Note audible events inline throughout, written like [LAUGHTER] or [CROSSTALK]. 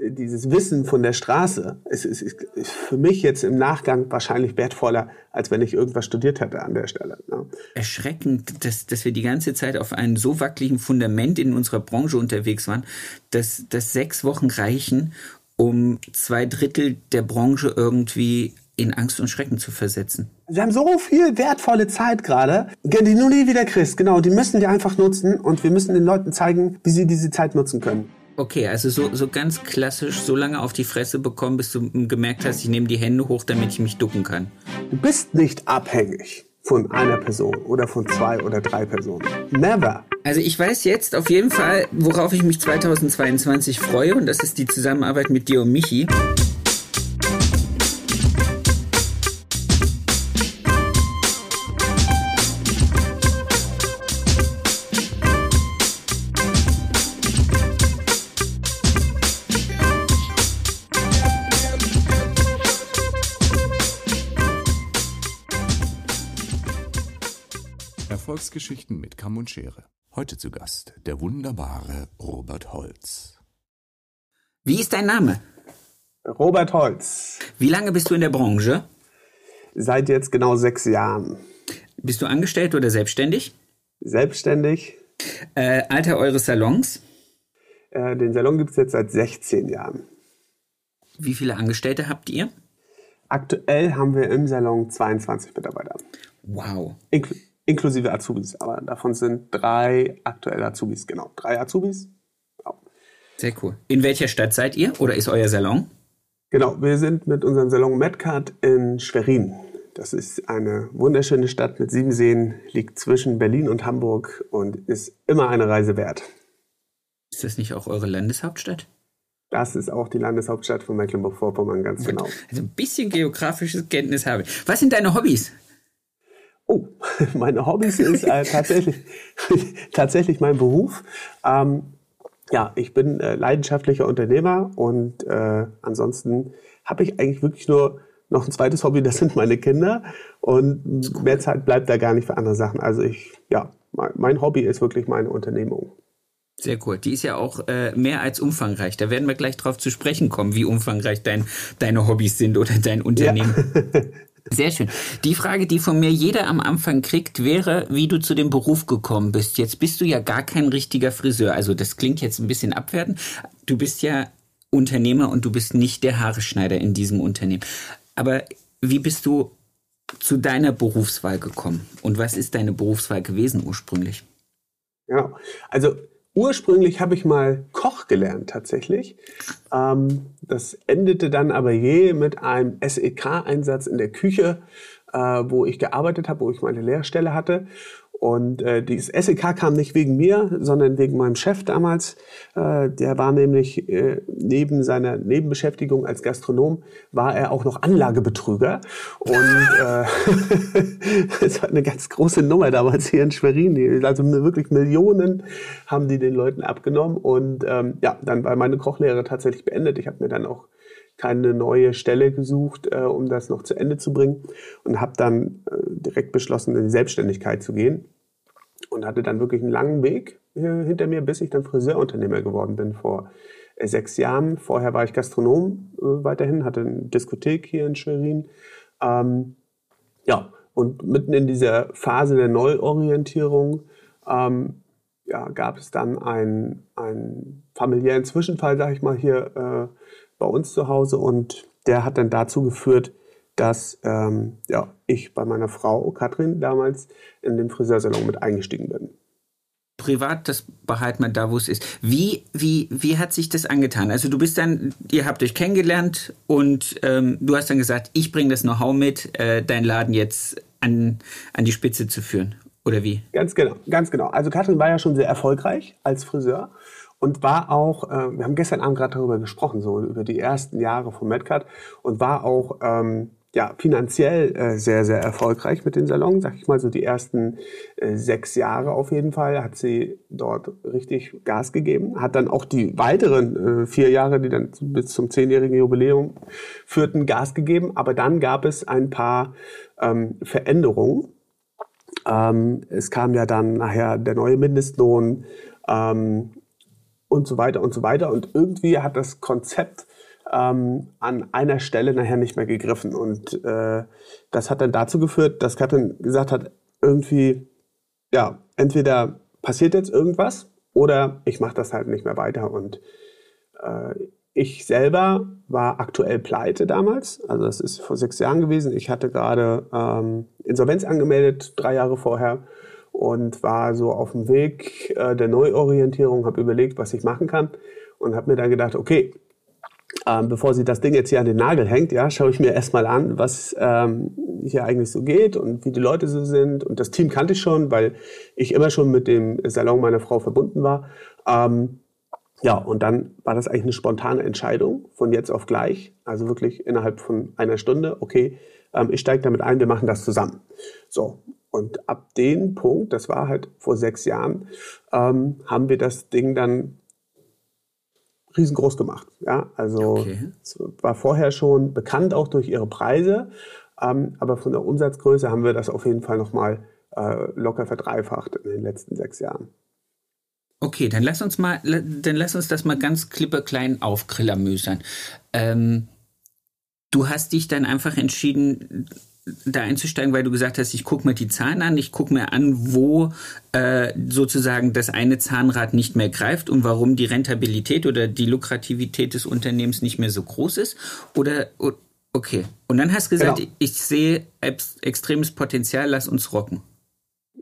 dieses Wissen von der Straße ist, ist, ist für mich jetzt im Nachgang wahrscheinlich wertvoller, als wenn ich irgendwas studiert hätte an der Stelle. Ne? Erschreckend, dass, dass wir die ganze Zeit auf einem so wackeligen Fundament in unserer Branche unterwegs waren, dass, dass sechs Wochen reichen, um zwei Drittel der Branche irgendwie in Angst und Schrecken zu versetzen. Wir haben so viel wertvolle Zeit gerade, die du nie wieder kriegst. Genau, die müssen wir einfach nutzen und wir müssen den Leuten zeigen, wie sie diese Zeit nutzen können. Okay, also so, so ganz klassisch, so lange auf die Fresse bekommen, bis du gemerkt hast, ich nehme die Hände hoch, damit ich mich ducken kann. Du bist nicht abhängig von einer Person oder von zwei oder drei Personen. Never. Also ich weiß jetzt auf jeden Fall, worauf ich mich 2022 freue und das ist die Zusammenarbeit mit dir und Michi. Erfolgsgeschichten mit Kamm und Schere. Heute zu Gast der wunderbare Robert Holz. Wie ist dein Name? Robert Holz. Wie lange bist du in der Branche? Seit jetzt genau sechs Jahren. Bist du angestellt oder selbstständig? Selbstständig. Äh, Alter eures Salons? Äh, den Salon gibt es jetzt seit 16 Jahren. Wie viele Angestellte habt ihr? Aktuell haben wir im Salon 22 Mitarbeiter. Wow. Inkl inklusive Azubis, aber davon sind drei aktuelle Azubis, genau. Drei Azubis. Genau. Sehr cool. In welcher Stadt seid ihr oder ist euer Salon? Genau, wir sind mit unserem Salon Medcard in Schwerin. Das ist eine wunderschöne Stadt mit sieben Seen, liegt zwischen Berlin und Hamburg und ist immer eine Reise wert. Ist das nicht auch eure Landeshauptstadt? Das ist auch die Landeshauptstadt von Mecklenburg-Vorpommern, ganz Gut. genau. Also ein bisschen geografisches Kenntnis habe ich. Was sind deine Hobbys? Oh, [LAUGHS] meine Hobbys ist äh, tatsächlich, [LAUGHS] tatsächlich mein Beruf. Ähm, ja, ich bin äh, leidenschaftlicher Unternehmer und äh, ansonsten habe ich eigentlich wirklich nur noch ein zweites Hobby, das sind meine Kinder und mehr Zeit bleibt da gar nicht für andere Sachen. Also ich, ja, mein, mein Hobby ist wirklich meine Unternehmung. Sehr cool. Die ist ja auch äh, mehr als umfangreich. Da werden wir gleich drauf zu sprechen kommen, wie umfangreich dein, deine Hobbys sind oder dein Unternehmen. Ja. [LAUGHS] Sehr schön. Die Frage, die von mir jeder am Anfang kriegt, wäre, wie du zu dem Beruf gekommen bist. Jetzt bist du ja gar kein richtiger Friseur. Also das klingt jetzt ein bisschen abwertend. Du bist ja Unternehmer und du bist nicht der Haareschneider in diesem Unternehmen. Aber wie bist du zu deiner Berufswahl gekommen? Und was ist deine Berufswahl gewesen ursprünglich? Genau. Also ursprünglich habe ich mal Koch gelernt tatsächlich. Ähm, das endete dann aber je mit einem SEK-Einsatz in der Küche, äh, wo ich gearbeitet habe, wo ich meine Lehrstelle hatte. Und äh, dieses SEK kam nicht wegen mir, sondern wegen meinem Chef damals. Äh, der war nämlich äh, neben seiner Nebenbeschäftigung als Gastronom war er auch noch Anlagebetrüger. Und äh, [LAUGHS] das war eine ganz große Nummer damals hier in Schwerin. Also wirklich Millionen haben die den Leuten abgenommen. Und ähm, ja, dann war meine Kochlehre tatsächlich beendet. Ich habe mir dann auch keine neue Stelle gesucht, äh, um das noch zu Ende zu bringen und habe dann äh, direkt beschlossen, in die Selbstständigkeit zu gehen und hatte dann wirklich einen langen Weg äh, hinter mir, bis ich dann Friseurunternehmer geworden bin vor äh, sechs Jahren. Vorher war ich Gastronom äh, weiterhin, hatte eine Diskothek hier in Schwerin. Ähm, ja, und mitten in dieser Phase der Neuorientierung ähm, ja, gab es dann einen, familiären Zwischenfall, sag ich mal, hier bei uns zu Hause und der hat dann dazu geführt, dass ähm, ja, ich bei meiner Frau Katrin damals in den Friseursalon mit eingestiegen bin. Privat, das behalten wir da, wo es ist. Wie, wie, wie hat sich das angetan? Also du bist dann, ihr habt euch kennengelernt und ähm, du hast dann gesagt, ich bringe das Know-how mit, äh, deinen Laden jetzt an, an die Spitze zu führen. Oder wie? Ganz genau, ganz genau. Also Katrin war ja schon sehr erfolgreich als Friseur und war auch, äh, wir haben gestern Abend gerade darüber gesprochen, so über die ersten Jahre von Medcard und war auch ähm, ja, finanziell äh, sehr, sehr erfolgreich mit dem Salon, sag ich mal, so die ersten äh, sechs Jahre auf jeden Fall hat sie dort richtig Gas gegeben, hat dann auch die weiteren äh, vier Jahre, die dann bis zum zehnjährigen Jubiläum führten, Gas gegeben, aber dann gab es ein paar ähm, Veränderungen. Ähm, es kam ja dann nachher der neue Mindestlohn. Ähm, und so weiter und so weiter. Und irgendwie hat das Konzept ähm, an einer Stelle nachher nicht mehr gegriffen. Und äh, das hat dann dazu geführt, dass Katrin gesagt hat, irgendwie, ja, entweder passiert jetzt irgendwas oder ich mache das halt nicht mehr weiter. Und äh, ich selber war aktuell pleite damals, also das ist vor sechs Jahren gewesen. Ich hatte gerade ähm, Insolvenz angemeldet, drei Jahre vorher und war so auf dem Weg äh, der Neuorientierung, habe überlegt, was ich machen kann und habe mir dann gedacht, okay, ähm, bevor sie das Ding jetzt hier an den Nagel hängt, ja, schaue ich mir erstmal an, was ähm, hier eigentlich so geht und wie die Leute so sind. Und das Team kannte ich schon, weil ich immer schon mit dem Salon meiner Frau verbunden war. Ähm, ja, und dann war das eigentlich eine spontane Entscheidung von jetzt auf gleich, also wirklich innerhalb von einer Stunde, okay, ähm, ich steige damit ein, wir machen das zusammen. So, und ab dem Punkt, das war halt vor sechs Jahren, ähm, haben wir das Ding dann riesengroß gemacht. Ja, also okay. es war vorher schon bekannt auch durch ihre Preise, ähm, aber von der Umsatzgröße haben wir das auf jeden Fall nochmal äh, locker verdreifacht in den letzten sechs Jahren. Okay, dann lass uns mal, dann lass uns das mal ganz klipperklein aufkrillermösern. Ähm, du hast dich dann einfach entschieden, da einzusteigen, weil du gesagt hast, ich gucke mir die Zahlen an, ich gucke mir an, wo äh, sozusagen das eine Zahnrad nicht mehr greift und warum die Rentabilität oder die Lukrativität des Unternehmens nicht mehr so groß ist. Oder okay. Und dann hast du gesagt, genau. ich sehe extremes Potenzial, lass uns rocken.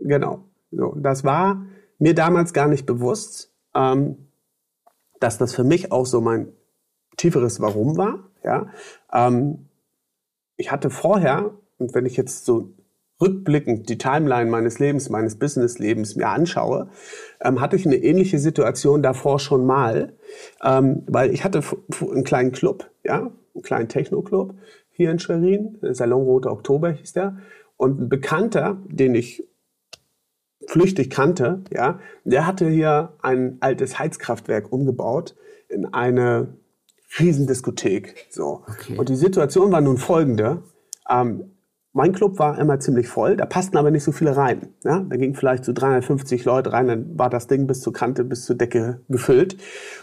Genau. So, das war mir damals gar nicht bewusst, ähm, dass das für mich auch so mein tieferes Warum war. Ja? Ähm, ich hatte vorher, und wenn ich jetzt so rückblickend die Timeline meines Lebens, meines Businesslebens mir anschaue, ähm, hatte ich eine ähnliche Situation davor schon mal, ähm, weil ich hatte einen kleinen Club, ja, einen kleinen Techno-Club hier in Schwerin, Salon Rote Oktober hieß der, und ein Bekannter, den ich flüchtig kannte, ja, der hatte hier ein altes Heizkraftwerk umgebaut in eine Riesendiskothek. So. Okay. Und die Situation war nun folgende. Ähm, mein Club war immer ziemlich voll, da passten aber nicht so viele rein. Ja? Da gingen vielleicht so 350 Leute rein, dann war das Ding bis zur Kante, bis zur Decke gefüllt.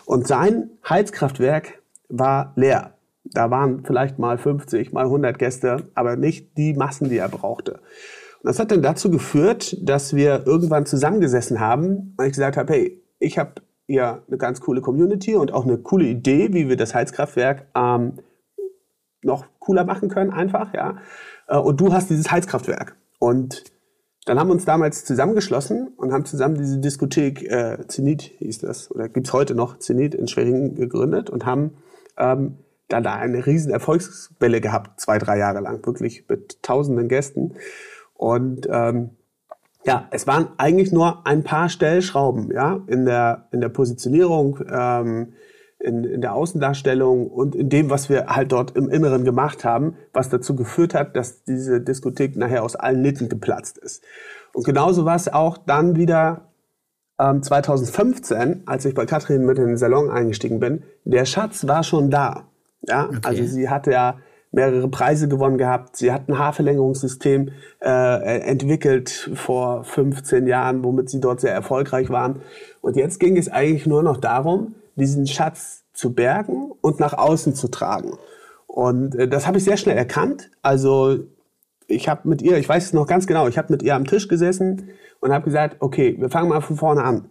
Und sein Heizkraftwerk war leer. Da waren vielleicht mal 50, mal 100 Gäste, aber nicht die Massen, die er brauchte. Das hat dann dazu geführt, dass wir irgendwann zusammengesessen haben und ich gesagt habe, hey, ich habe ja eine ganz coole Community und auch eine coole Idee, wie wir das Heizkraftwerk ähm, noch cooler machen können, einfach, ja. Äh, und du hast dieses Heizkraftwerk. Und dann haben wir uns damals zusammengeschlossen und haben zusammen diese Diskothek äh, Zenit hieß das, oder gibt's heute noch Zenit in Schwerin gegründet und haben ähm, dann da eine riesen Erfolgswelle gehabt, zwei, drei Jahre lang, wirklich mit tausenden Gästen. Und ähm, ja, es waren eigentlich nur ein paar Stellschrauben, ja, in der in der Positionierung, ähm, in, in der Außendarstellung und in dem, was wir halt dort im Inneren gemacht haben, was dazu geführt hat, dass diese Diskothek nachher aus allen Nitten geplatzt ist. Und genauso war es auch dann wieder ähm, 2015, als ich bei Katrin mit in den Salon eingestiegen bin. Der Schatz war schon da. Ja, okay. also sie hatte ja mehrere Preise gewonnen gehabt. Sie hat ein Haarverlängerungssystem äh, entwickelt vor 15 Jahren, womit sie dort sehr erfolgreich waren. Und jetzt ging es eigentlich nur noch darum, diesen Schatz zu bergen und nach außen zu tragen. Und äh, das habe ich sehr schnell erkannt. Also ich habe mit ihr, ich weiß es noch ganz genau, ich habe mit ihr am Tisch gesessen und habe gesagt, okay, wir fangen mal von vorne an.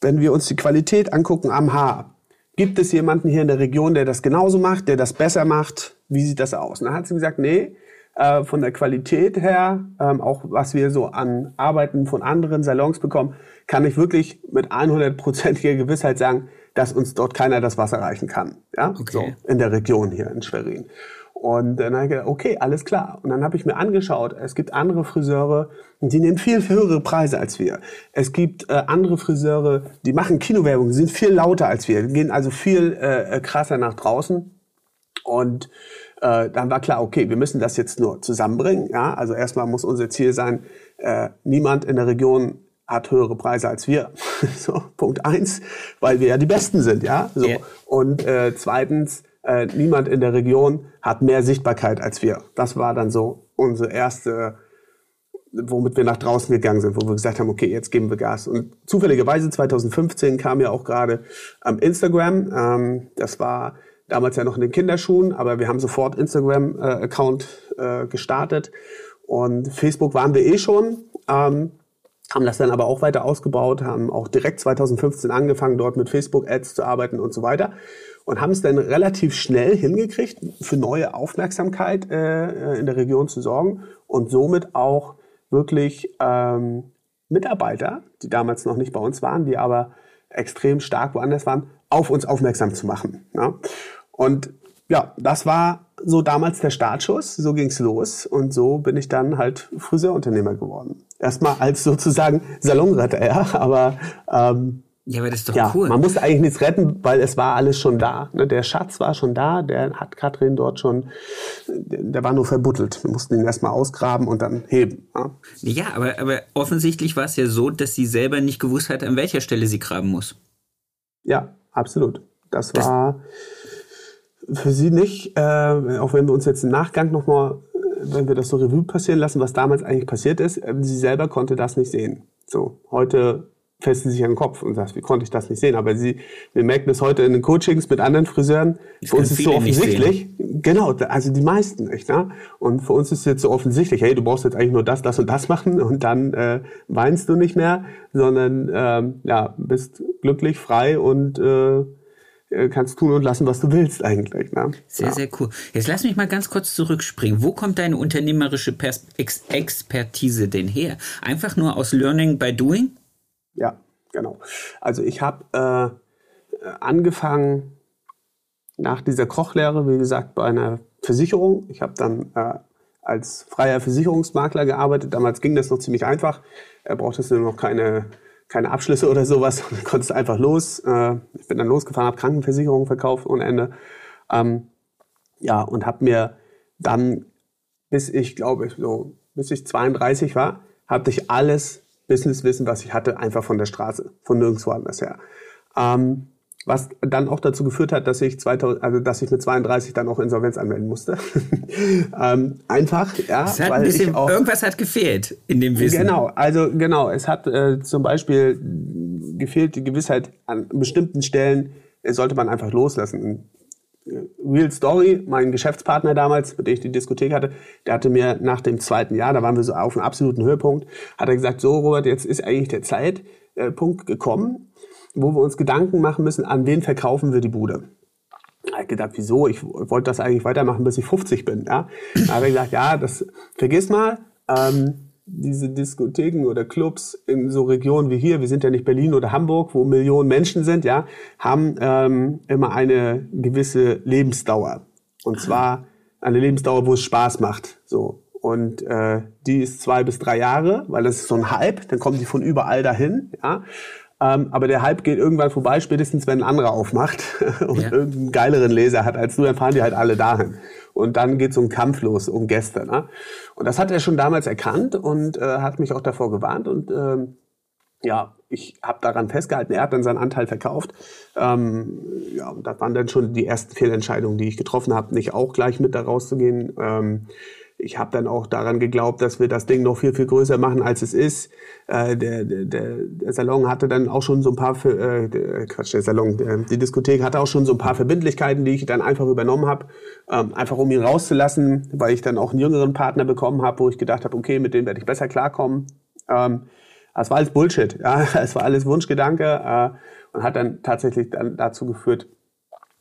Wenn wir uns die Qualität angucken am Haar, Gibt es jemanden hier in der Region, der das genauso macht, der das besser macht? Wie sieht das aus? Und dann hat sie gesagt, nee, äh, von der Qualität her, ähm, auch was wir so an Arbeiten von anderen Salons bekommen, kann ich wirklich mit 100%iger Gewissheit sagen, dass uns dort keiner das Wasser reichen kann. Ja, okay. so in der Region hier in Schwerin. Und dann habe ich gedacht, okay, alles klar. Und dann habe ich mir angeschaut, es gibt andere Friseure, die nehmen viel, höhere Preise als wir. Es gibt äh, andere Friseure, die machen Kinowerbung, die sind viel lauter als wir, die gehen also viel äh, äh, krasser nach draußen. Und äh, dann war klar, okay, wir müssen das jetzt nur zusammenbringen. Ja, also erstmal muss unser Ziel sein, äh, niemand in der Region hat höhere Preise als wir. [LAUGHS] so, Punkt eins, weil wir ja die Besten sind, ja. So. Yeah. Und äh, zweitens, äh, niemand in der Region hat mehr Sichtbarkeit als wir. Das war dann so unsere erste womit wir nach draußen gegangen sind, wo wir gesagt haben, okay, jetzt geben wir Gas. Und zufälligerweise 2015 kam ja auch gerade ähm, Instagram. Ähm, das war damals ja noch in den Kinderschuhen, aber wir haben sofort Instagram-Account äh, äh, gestartet. Und Facebook waren wir eh schon, ähm, haben das dann aber auch weiter ausgebaut, haben auch direkt 2015 angefangen, dort mit Facebook-Ads zu arbeiten und so weiter. Und haben es dann relativ schnell hingekriegt, für neue Aufmerksamkeit äh, in der Region zu sorgen und somit auch wirklich ähm, Mitarbeiter, die damals noch nicht bei uns waren, die aber extrem stark woanders waren, auf uns aufmerksam zu machen. Ja? Und ja, das war so damals der Startschuss, so ging's los und so bin ich dann halt Friseurunternehmer geworden. Erstmal als sozusagen Salonretter, ja, aber ähm, ja, aber das ist doch ja, cool. Man musste eigentlich nichts retten, weil es war alles schon da. Ne? Der Schatz war schon da, der hat Katrin dort schon, der war nur verbuddelt. Wir mussten ihn erstmal ausgraben und dann heben. Ja, ja aber, aber offensichtlich war es ja so, dass sie selber nicht gewusst hat, an welcher Stelle sie graben muss. Ja, absolut. Das, das war für sie nicht, äh, auch wenn wir uns jetzt im Nachgang nochmal, wenn wir das so Revue passieren lassen, was damals eigentlich passiert ist, äh, sie selber konnte das nicht sehen. So, heute fässt sie sich an den Kopf und sagt, wie konnte ich das nicht sehen? Aber sie, wir merken es heute in den Coachings mit anderen Friseuren. Das für uns ist es so offensichtlich. Genau, also die meisten, echt, ne? Und für uns ist es jetzt so offensichtlich, hey, du brauchst jetzt eigentlich nur das, das und das machen und dann äh, weinst du nicht mehr, sondern ähm, ja, bist glücklich, frei und äh, äh, kannst tun und lassen, was du willst eigentlich. Ne? Sehr, ja. sehr cool. Jetzt lass mich mal ganz kurz zurückspringen. Wo kommt deine unternehmerische Pers Ex Expertise denn her? Einfach nur aus Learning by Doing? Ja, genau. Also ich habe äh, angefangen nach dieser Kochlehre, wie gesagt, bei einer Versicherung. Ich habe dann äh, als freier Versicherungsmakler gearbeitet. Damals ging das noch ziemlich einfach. Er brauchte nur noch keine keine Abschlüsse oder sowas, [LAUGHS] und konntest einfach los. Äh, ich bin dann losgefahren, habe Krankenversicherungen verkauft ohne Ende. Ähm, ja, und habe mir dann, bis ich glaube, so, bis ich 32 war, hatte ich alles Businesswissen, was ich hatte, einfach von der Straße, von nirgendwo anders her. Ähm, was dann auch dazu geführt hat, dass ich 2000, also dass ich mit 32 dann auch Insolvenz anmelden musste. [LAUGHS] ähm, einfach, ja. Es hat weil ein bisschen, auch, irgendwas hat gefehlt in dem Wissen. Genau, also genau, es hat äh, zum Beispiel gefehlt die Gewissheit an bestimmten Stellen, äh, sollte man einfach loslassen. Äh, Real Story, mein Geschäftspartner damals, mit dem ich die Diskothek hatte, der hatte mir nach dem zweiten Jahr, da waren wir so auf einem absoluten Höhepunkt, hat er gesagt, so Robert, jetzt ist eigentlich der Zeitpunkt gekommen, wo wir uns Gedanken machen müssen, an wen verkaufen wir die Bude. Ich habe gedacht, wieso? Ich wollte das eigentlich weitermachen, bis ich 50 bin. Ja? Da habe ich gesagt, ja, das vergiss mal. Ähm, diese Diskotheken oder Clubs in so Regionen wie hier, wir sind ja nicht Berlin oder Hamburg, wo Millionen Menschen sind, ja, haben ähm, immer eine gewisse Lebensdauer. Und zwar eine Lebensdauer, wo es Spaß macht. So. Und äh, die ist zwei bis drei Jahre, weil das ist so ein Hype, dann kommen die von überall dahin. Ja? Ähm, aber der Hype geht irgendwann vorbei, spätestens wenn ein anderer aufmacht [LAUGHS] und ja. irgendeinen geileren Leser hat als du, dann fahren die halt alle dahin. Und dann geht so ein Kampf los um Gäste. Ne? Und das hat er schon damals erkannt und äh, hat mich auch davor gewarnt. Und ähm, ja, ich habe daran festgehalten, er hat dann seinen Anteil verkauft. Ähm, ja, und das waren dann schon die ersten Fehlentscheidungen, die ich getroffen habe, nicht auch gleich mit da rauszugehen. Ähm, ich habe dann auch daran geglaubt, dass wir das Ding noch viel, viel größer machen, als es ist. Äh, der, der, der Salon hatte dann auch schon so ein paar, äh, der, Quatsch, der Salon, der, die Diskothek hatte auch schon so ein paar Verbindlichkeiten, die ich dann einfach übernommen habe, ähm, einfach um ihn rauszulassen, weil ich dann auch einen jüngeren Partner bekommen habe, wo ich gedacht habe, okay, mit dem werde ich besser klarkommen. Ähm, das war alles Bullshit, ja, [LAUGHS] es war alles Wunschgedanke äh, und hat dann tatsächlich dann dazu geführt,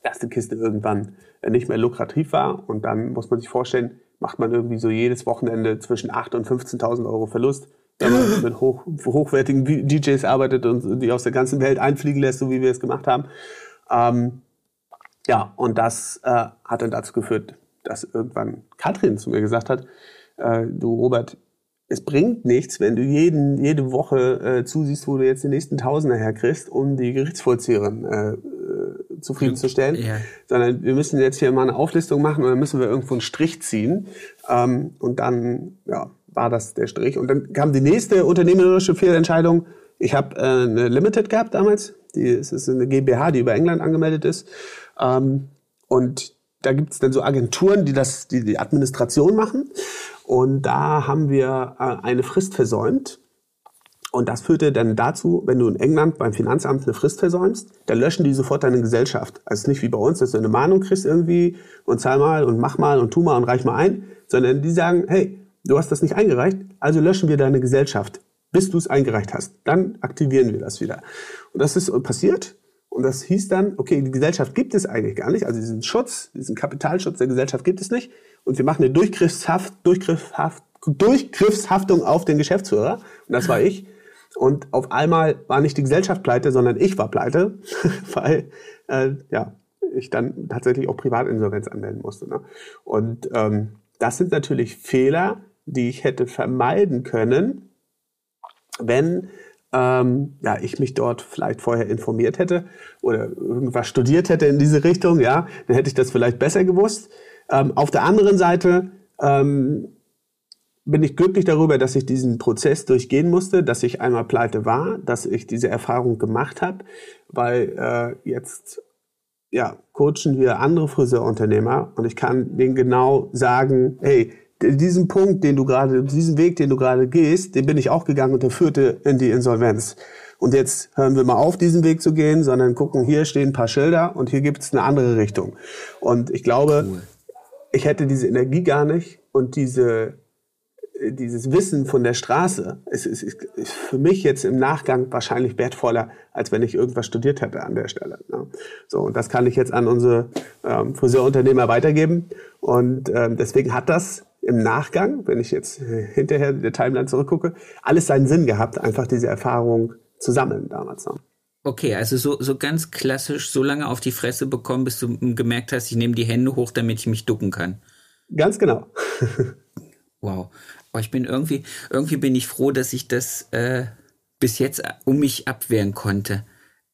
dass die Kiste irgendwann nicht mehr lukrativ war und dann muss man sich vorstellen, macht man irgendwie so jedes Wochenende zwischen 8.000 und 15.000 Euro Verlust, wenn man [LAUGHS] mit hoch, hochwertigen DJs arbeitet und die aus der ganzen Welt einfliegen lässt, so wie wir es gemacht haben. Ähm, ja, und das äh, hat dann dazu geführt, dass irgendwann Katrin zu mir gesagt hat, äh, du Robert, es bringt nichts, wenn du jeden, jede Woche äh, zusiehst, wo du jetzt den nächsten Tausender herkriegst, um die Gerichtsvollzieherin äh, zufriedenzustellen, ja. sondern wir müssen jetzt hier mal eine Auflistung machen und dann müssen wir irgendwo einen Strich ziehen. Ähm, und dann ja, war das der Strich. Und dann kam die nächste unternehmerische Fehlentscheidung. Ich habe äh, eine Limited gehabt damals. Die, es ist eine GmbH, die über England angemeldet ist. Ähm, und da gibt es dann so Agenturen, die das, die, die Administration machen. Und da haben wir äh, eine Frist versäumt. Und das führte dann dazu, wenn du in England beim Finanzamt eine Frist versäumst, dann löschen die sofort deine Gesellschaft. Also nicht wie bei uns, dass du eine Mahnung kriegst irgendwie und zahl mal und mach mal und tu mal und reich mal ein, sondern die sagen, hey, du hast das nicht eingereicht, also löschen wir deine Gesellschaft, bis du es eingereicht hast. Dann aktivieren wir das wieder. Und das ist passiert. Und das hieß dann, okay, die Gesellschaft gibt es eigentlich gar nicht. Also diesen Schutz, diesen Kapitalschutz der Gesellschaft gibt es nicht. Und wir machen eine Durchgriffshaft, Durchgriffshaft, Durchgriffshaftung auf den Geschäftsführer. Und das war ich. Und auf einmal war nicht die Gesellschaft pleite, sondern ich war pleite, [LAUGHS] weil äh, ja, ich dann tatsächlich auch Privatinsolvenz anmelden musste. Ne? Und ähm, das sind natürlich Fehler, die ich hätte vermeiden können, wenn ähm, ja, ich mich dort vielleicht vorher informiert hätte oder irgendwas studiert hätte in diese Richtung, ja, dann hätte ich das vielleicht besser gewusst. Ähm, auf der anderen Seite ähm, bin ich glücklich darüber, dass ich diesen Prozess durchgehen musste, dass ich einmal pleite war, dass ich diese Erfahrung gemacht habe, weil äh, jetzt ja, coachen wir andere Friseurunternehmer und ich kann denen genau sagen, hey, diesen Punkt, den du gerade, diesen Weg, den du gerade gehst, den bin ich auch gegangen und der führte in die Insolvenz. Und jetzt hören wir mal auf, diesen Weg zu gehen, sondern gucken, hier stehen ein paar Schilder und hier gibt es eine andere Richtung. Und ich glaube, cool. ich hätte diese Energie gar nicht und diese dieses Wissen von der Straße ist, ist, ist für mich jetzt im Nachgang wahrscheinlich wertvoller, als wenn ich irgendwas studiert hätte an der Stelle. Ne? So, und das kann ich jetzt an unsere ähm, Friseurunternehmer weitergeben. Und ähm, deswegen hat das im Nachgang, wenn ich jetzt hinterher der Timeline zurückgucke, alles seinen Sinn gehabt, einfach diese Erfahrung zu sammeln damals noch. Okay, also so, so ganz klassisch, so lange auf die Fresse bekommen, bis du gemerkt hast, ich nehme die Hände hoch, damit ich mich ducken kann. Ganz genau. [LAUGHS] wow. Aber ich bin irgendwie, irgendwie bin ich froh, dass ich das äh, bis jetzt um mich abwehren konnte.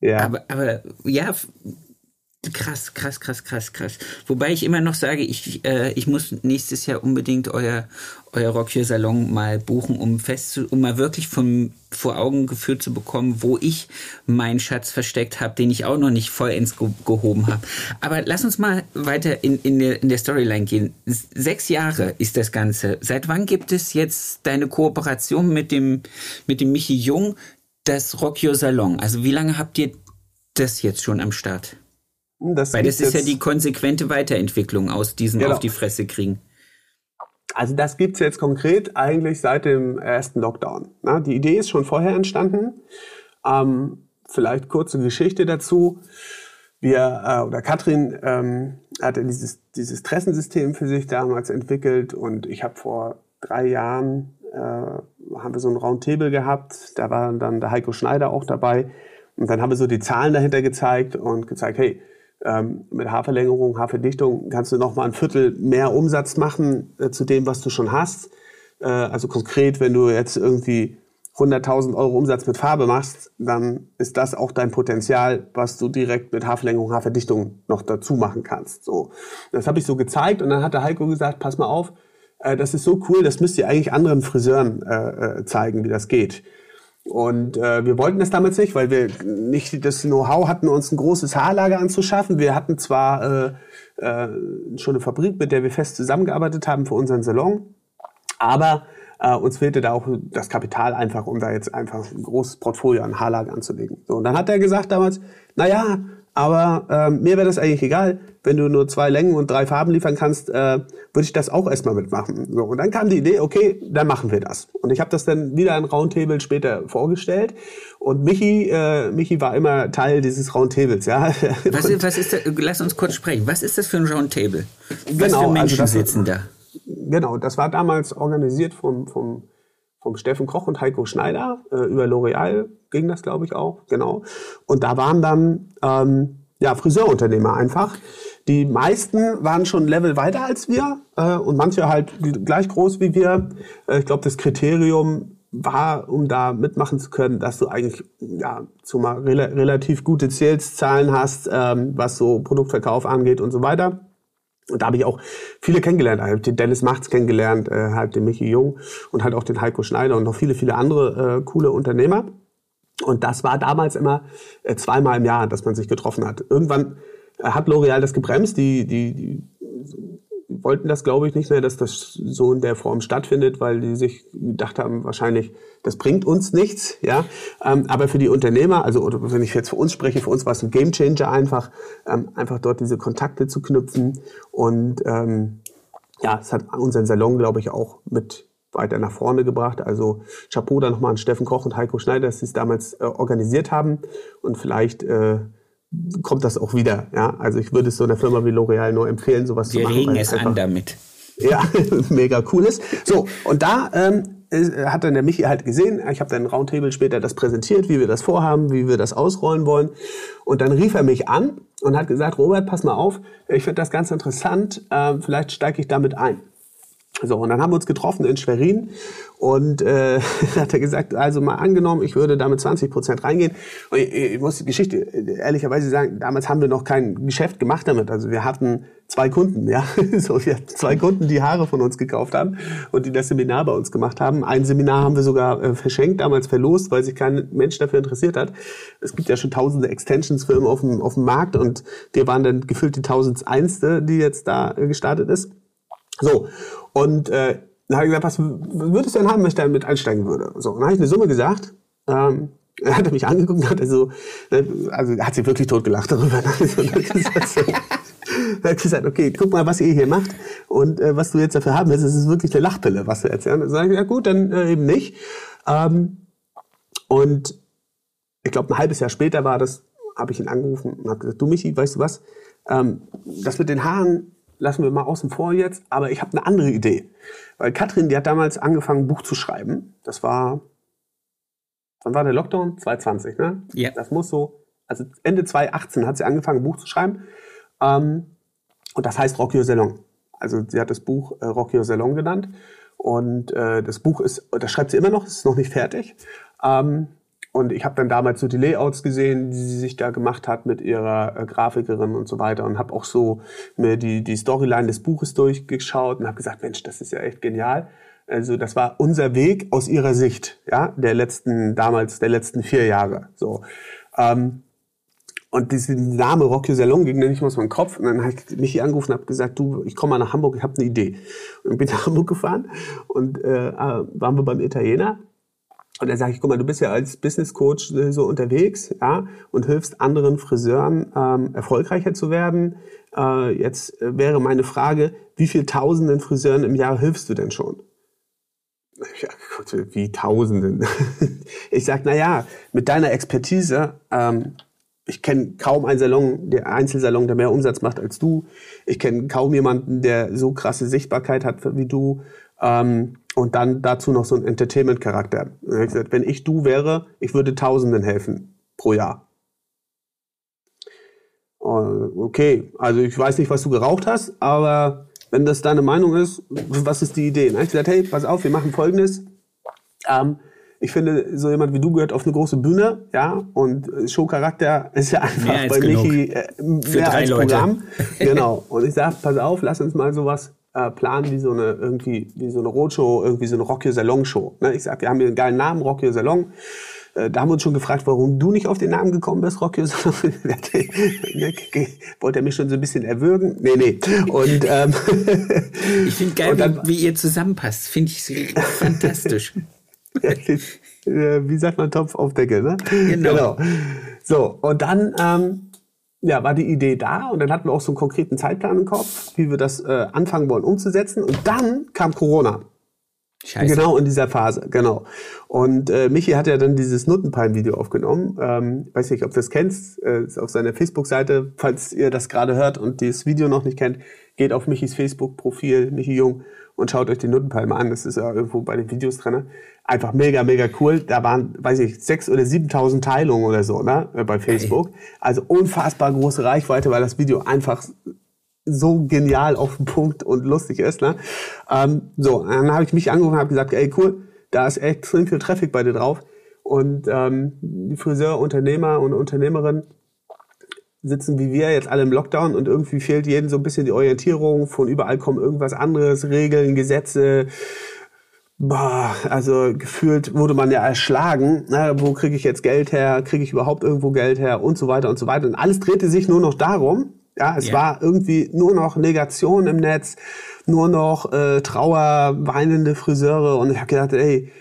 Ja. Aber, aber ja, Krass, krass, krass, krass, krass. Wobei ich immer noch sage, ich, äh, ich muss nächstes Jahr unbedingt euer, euer Rockhier Salon mal buchen, um fest um mal wirklich von, vor Augen geführt zu bekommen, wo ich meinen Schatz versteckt habe, den ich auch noch nicht vollends ge gehoben habe. Aber lass uns mal weiter in, in, der, in der Storyline gehen. Sechs Jahre ist das Ganze. Seit wann gibt es jetzt deine Kooperation mit dem, mit dem Michi Jung, das Rock Your Salon? Also wie lange habt ihr das jetzt schon am Start? Das Weil das ist ja die konsequente Weiterentwicklung aus diesem genau. auf die Fresse kriegen. Also das gibt's jetzt konkret eigentlich seit dem ersten Lockdown. Na, die Idee ist schon vorher entstanden. Ähm, vielleicht kurze Geschichte dazu. Wir, äh, oder Katrin ähm, hatte dieses, dieses Tressensystem für sich damals entwickelt und ich habe vor drei Jahren äh, haben wir so ein Roundtable gehabt. Da war dann der Heiko Schneider auch dabei. Und dann haben wir so die Zahlen dahinter gezeigt und gezeigt, hey, ähm, mit Haarverlängerung, Haarverdichtung kannst du noch mal ein Viertel mehr Umsatz machen äh, zu dem, was du schon hast. Äh, also konkret, wenn du jetzt irgendwie 100.000 Euro Umsatz mit Farbe machst, dann ist das auch dein Potenzial, was du direkt mit Haarverlängerung, Haarverdichtung noch dazu machen kannst. So, das habe ich so gezeigt und dann hat der Heiko gesagt: Pass mal auf, äh, das ist so cool, das müsst ihr eigentlich anderen Friseuren äh, äh zeigen, wie das geht. Und äh, wir wollten das damals nicht, weil wir nicht das Know-how hatten, uns ein großes Haarlager anzuschaffen. Wir hatten zwar äh, äh, schon eine Fabrik, mit der wir fest zusammengearbeitet haben für unseren Salon, aber äh, uns fehlte da auch das Kapital einfach, um da jetzt einfach ein großes Portfolio an Haarlager anzulegen. So, und dann hat er gesagt damals, na ja, aber ähm, mir wäre das eigentlich egal, wenn du nur zwei Längen und drei Farben liefern kannst, äh, würde ich das auch erstmal mitmachen. So, und dann kam die Idee, okay, dann machen wir das. Und ich habe das dann wieder an Roundtable später vorgestellt. Und Michi, äh, Michi war immer Teil dieses Roundtables. Ja. [LAUGHS] Was, ist, was ist das? Lass uns kurz sprechen. Was ist das für ein Roundtable? Was genau, für Menschen also das, sitzen da? Genau, das war damals organisiert vom, vom vom Steffen Koch und Heiko Schneider. Äh, über L'Oreal ging das, glaube ich, auch. Genau. Und da waren dann ähm, ja, Friseurunternehmer einfach. Die meisten waren schon ein Level weiter als wir äh, und manche halt gleich groß wie wir. Äh, ich glaube, das Kriterium war, um da mitmachen zu können, dass du eigentlich ja zumal rel relativ gute Sales-Zahlen hast, ähm, was so Produktverkauf angeht und so weiter. Und da habe ich auch viele kennengelernt. Ich habe den Dennis Machts kennengelernt, äh, halt den Michi Jung und halt auch den Heiko Schneider und noch viele, viele andere äh, coole Unternehmer. Und das war damals immer äh, zweimal im Jahr, dass man sich getroffen hat. Irgendwann äh, hat L'Oreal das gebremst. Die, die, die wollten das, glaube ich, nicht mehr, dass das so in der Form stattfindet, weil die sich gedacht haben, wahrscheinlich, das bringt uns nichts, ja. Ähm, aber für die Unternehmer, also wenn ich jetzt für uns spreche, für uns war es ein Gamechanger einfach, ähm, einfach dort diese Kontakte zu knüpfen und ähm, ja, es hat unseren Salon, glaube ich, auch mit weiter nach vorne gebracht. Also Chapeau da nochmal an Steffen Koch und Heiko Schneider, dass sie es damals äh, organisiert haben und vielleicht äh, kommt das auch wieder. Ja, also ich würde es so einer Firma wie L'Oreal nur empfehlen, sowas Wir zu machen. Wir regen es an damit. Ja, [LAUGHS] mega cool ist. So, und da ähm, hat dann der Michi halt gesehen, ich habe dann Roundtable später das präsentiert, wie wir das vorhaben, wie wir das ausrollen wollen. Und dann rief er mich an und hat gesagt, Robert, pass mal auf, ich finde das ganz interessant, äh, vielleicht steige ich damit ein. So, und dann haben wir uns getroffen in Schwerin und äh, [LAUGHS] hat er gesagt, also mal angenommen, ich würde damit 20 Prozent reingehen. Und ich, ich muss die Geschichte ehrlicherweise sagen, damals haben wir noch kein Geschäft gemacht damit. Also wir hatten zwei Kunden, ja, [LAUGHS] so wir hatten zwei Kunden, die Haare von uns gekauft haben und die das Seminar bei uns gemacht haben. Ein Seminar haben wir sogar äh, verschenkt, damals verlost, weil sich kein Mensch dafür interessiert hat. Es gibt ja schon tausende Extensions-Firmen auf dem, auf dem Markt und wir waren dann gefühlt die tausendeinste, die jetzt da äh, gestartet ist. So, und äh, dann habe ich gesagt, was würdest du denn haben, wenn ich da mit einsteigen würde? So, und dann habe ich eine Summe gesagt. Ähm, [LAUGHS] er hat mich angeguckt und hat so, ne, also er hat sich wirklich totgelacht darüber. [LAUGHS] Und [LAUGHS] er hat gesagt, okay, guck mal, was ihr hier macht und äh, was du jetzt dafür haben willst, das ist wirklich eine Lachpille, was du erzählst. Dann sage ich, ja gut, dann äh, eben nicht. Ähm, und ich glaube, ein halbes Jahr später war das, habe ich ihn angerufen und habe gesagt, du Michi, weißt du was, ähm, das mit den Haaren, lassen wir mal außen vor jetzt, aber ich habe eine andere Idee. Weil Katrin, die hat damals angefangen, ein Buch zu schreiben. Das war, wann war der Lockdown? 2020, ne? Ja. Das muss so, also Ende 2018 hat sie angefangen, ein Buch zu schreiben. Ähm, und das heißt Rock Your Salon. Also sie hat das Buch äh, Rock Your Salon genannt. Und äh, das Buch ist, das schreibt sie immer noch, ist noch nicht fertig. Ähm, und ich habe dann damals so die Layouts gesehen, die sie sich da gemacht hat mit ihrer äh, Grafikerin und so weiter und habe auch so mir die, die Storyline des Buches durchgeschaut und habe gesagt, Mensch, das ist ja echt genial. Also das war unser Weg aus ihrer Sicht, ja, der letzten, damals der letzten vier Jahre. So. Ähm, und dieser Name Rocky Salon ging dann nicht mal aus meinem Kopf. Und dann habe ich mich hier angerufen und habe gesagt, du, ich komme mal nach Hamburg, ich habe eine Idee. Und bin [LAUGHS] nach Hamburg gefahren und äh, waren wir beim Italiener und er sagt, guck mal, du bist ja als Business Coach äh, so unterwegs, ja, und hilfst anderen Friseuren ähm, erfolgreicher zu werden. Äh, jetzt wäre meine Frage, wie viel Tausenden Friseuren im Jahr hilfst du denn schon? Ja, wie Tausenden? [LAUGHS] Ich sag, na ja, mit deiner Expertise, ähm, ich kenne kaum einen Salon, der Einzelsalon, der mehr Umsatz macht als du. Ich kenne kaum jemanden, der so krasse Sichtbarkeit hat wie du. Ähm, und dann dazu noch so ein Entertainment-Charakter. Ich gesagt, wenn ich du wäre, ich würde Tausenden helfen pro Jahr. Okay, also ich weiß nicht, was du geraucht hast, aber wenn das deine Meinung ist, was ist die Idee? Dann habe ich gesagt, hey, pass auf, wir machen Folgendes. Ähm, ich finde, so jemand wie du gehört auf eine große Bühne, ja, und Showcharakter ist ja einfach bei genug. Michi äh, mehr als Leute. Programm. [LAUGHS] genau. Und ich sage, pass auf, lass uns mal sowas äh, planen wie so eine irgendwie wie so eine Roadshow, irgendwie so eine Rock Your Salon Show. Ne? Ich sag, wir haben hier einen geilen Namen, Rock Your Salon. Äh, da haben wir uns schon gefragt, warum du nicht auf den Namen gekommen bist, Rock Your Salon. [LAUGHS] Wollte er mich schon so ein bisschen erwürgen? Nee, nee. Und ähm, [LAUGHS] ich finde geil, dann, wie, wie ihr zusammenpasst. Finde ich fantastisch. [LAUGHS] wie sagt man Topf auf Deckel, ne? Genau. genau. So, und dann ähm, ja, war die Idee da und dann hatten wir auch so einen konkreten Zeitplan im Kopf, wie wir das äh, anfangen wollen umzusetzen. Und dann kam Corona. Scheiße. Genau in dieser Phase, genau. Und äh, Michi hat ja dann dieses Nuttenpalm-Video aufgenommen. Ähm, weiß nicht, ob du das kennst. Äh, ist auf seiner Facebook-Seite. Falls ihr das gerade hört und dieses Video noch nicht kennt, geht auf Michis Facebook-Profil, Michi Jung, und schaut euch die Nuttenpalme an. Das ist ja irgendwo bei den Videos drin. Einfach mega, mega cool. Da waren, weiß ich, sechs oder siebentausend Teilungen oder so, ne, bei Facebook. Also unfassbar große Reichweite, weil das Video einfach so genial auf den Punkt und lustig ist. Ne? Ähm, so, dann habe ich mich angerufen und habe gesagt, ey cool, da ist extrem viel Traffic bei dir drauf. Und ähm, die Friseur, Unternehmer und Unternehmerinnen sitzen wie wir jetzt alle im Lockdown und irgendwie fehlt jedem so ein bisschen die Orientierung. Von überall kommen irgendwas anderes, Regeln, Gesetze. Boah, also gefühlt wurde man ja erschlagen. Na, wo kriege ich jetzt Geld her? Kriege ich überhaupt irgendwo Geld her? Und so weiter und so weiter. Und alles drehte sich nur noch darum, Ja, es ja. war irgendwie nur noch Negation im Netz, nur noch äh, Trauer, weinende Friseure und ich habe gedacht, ey,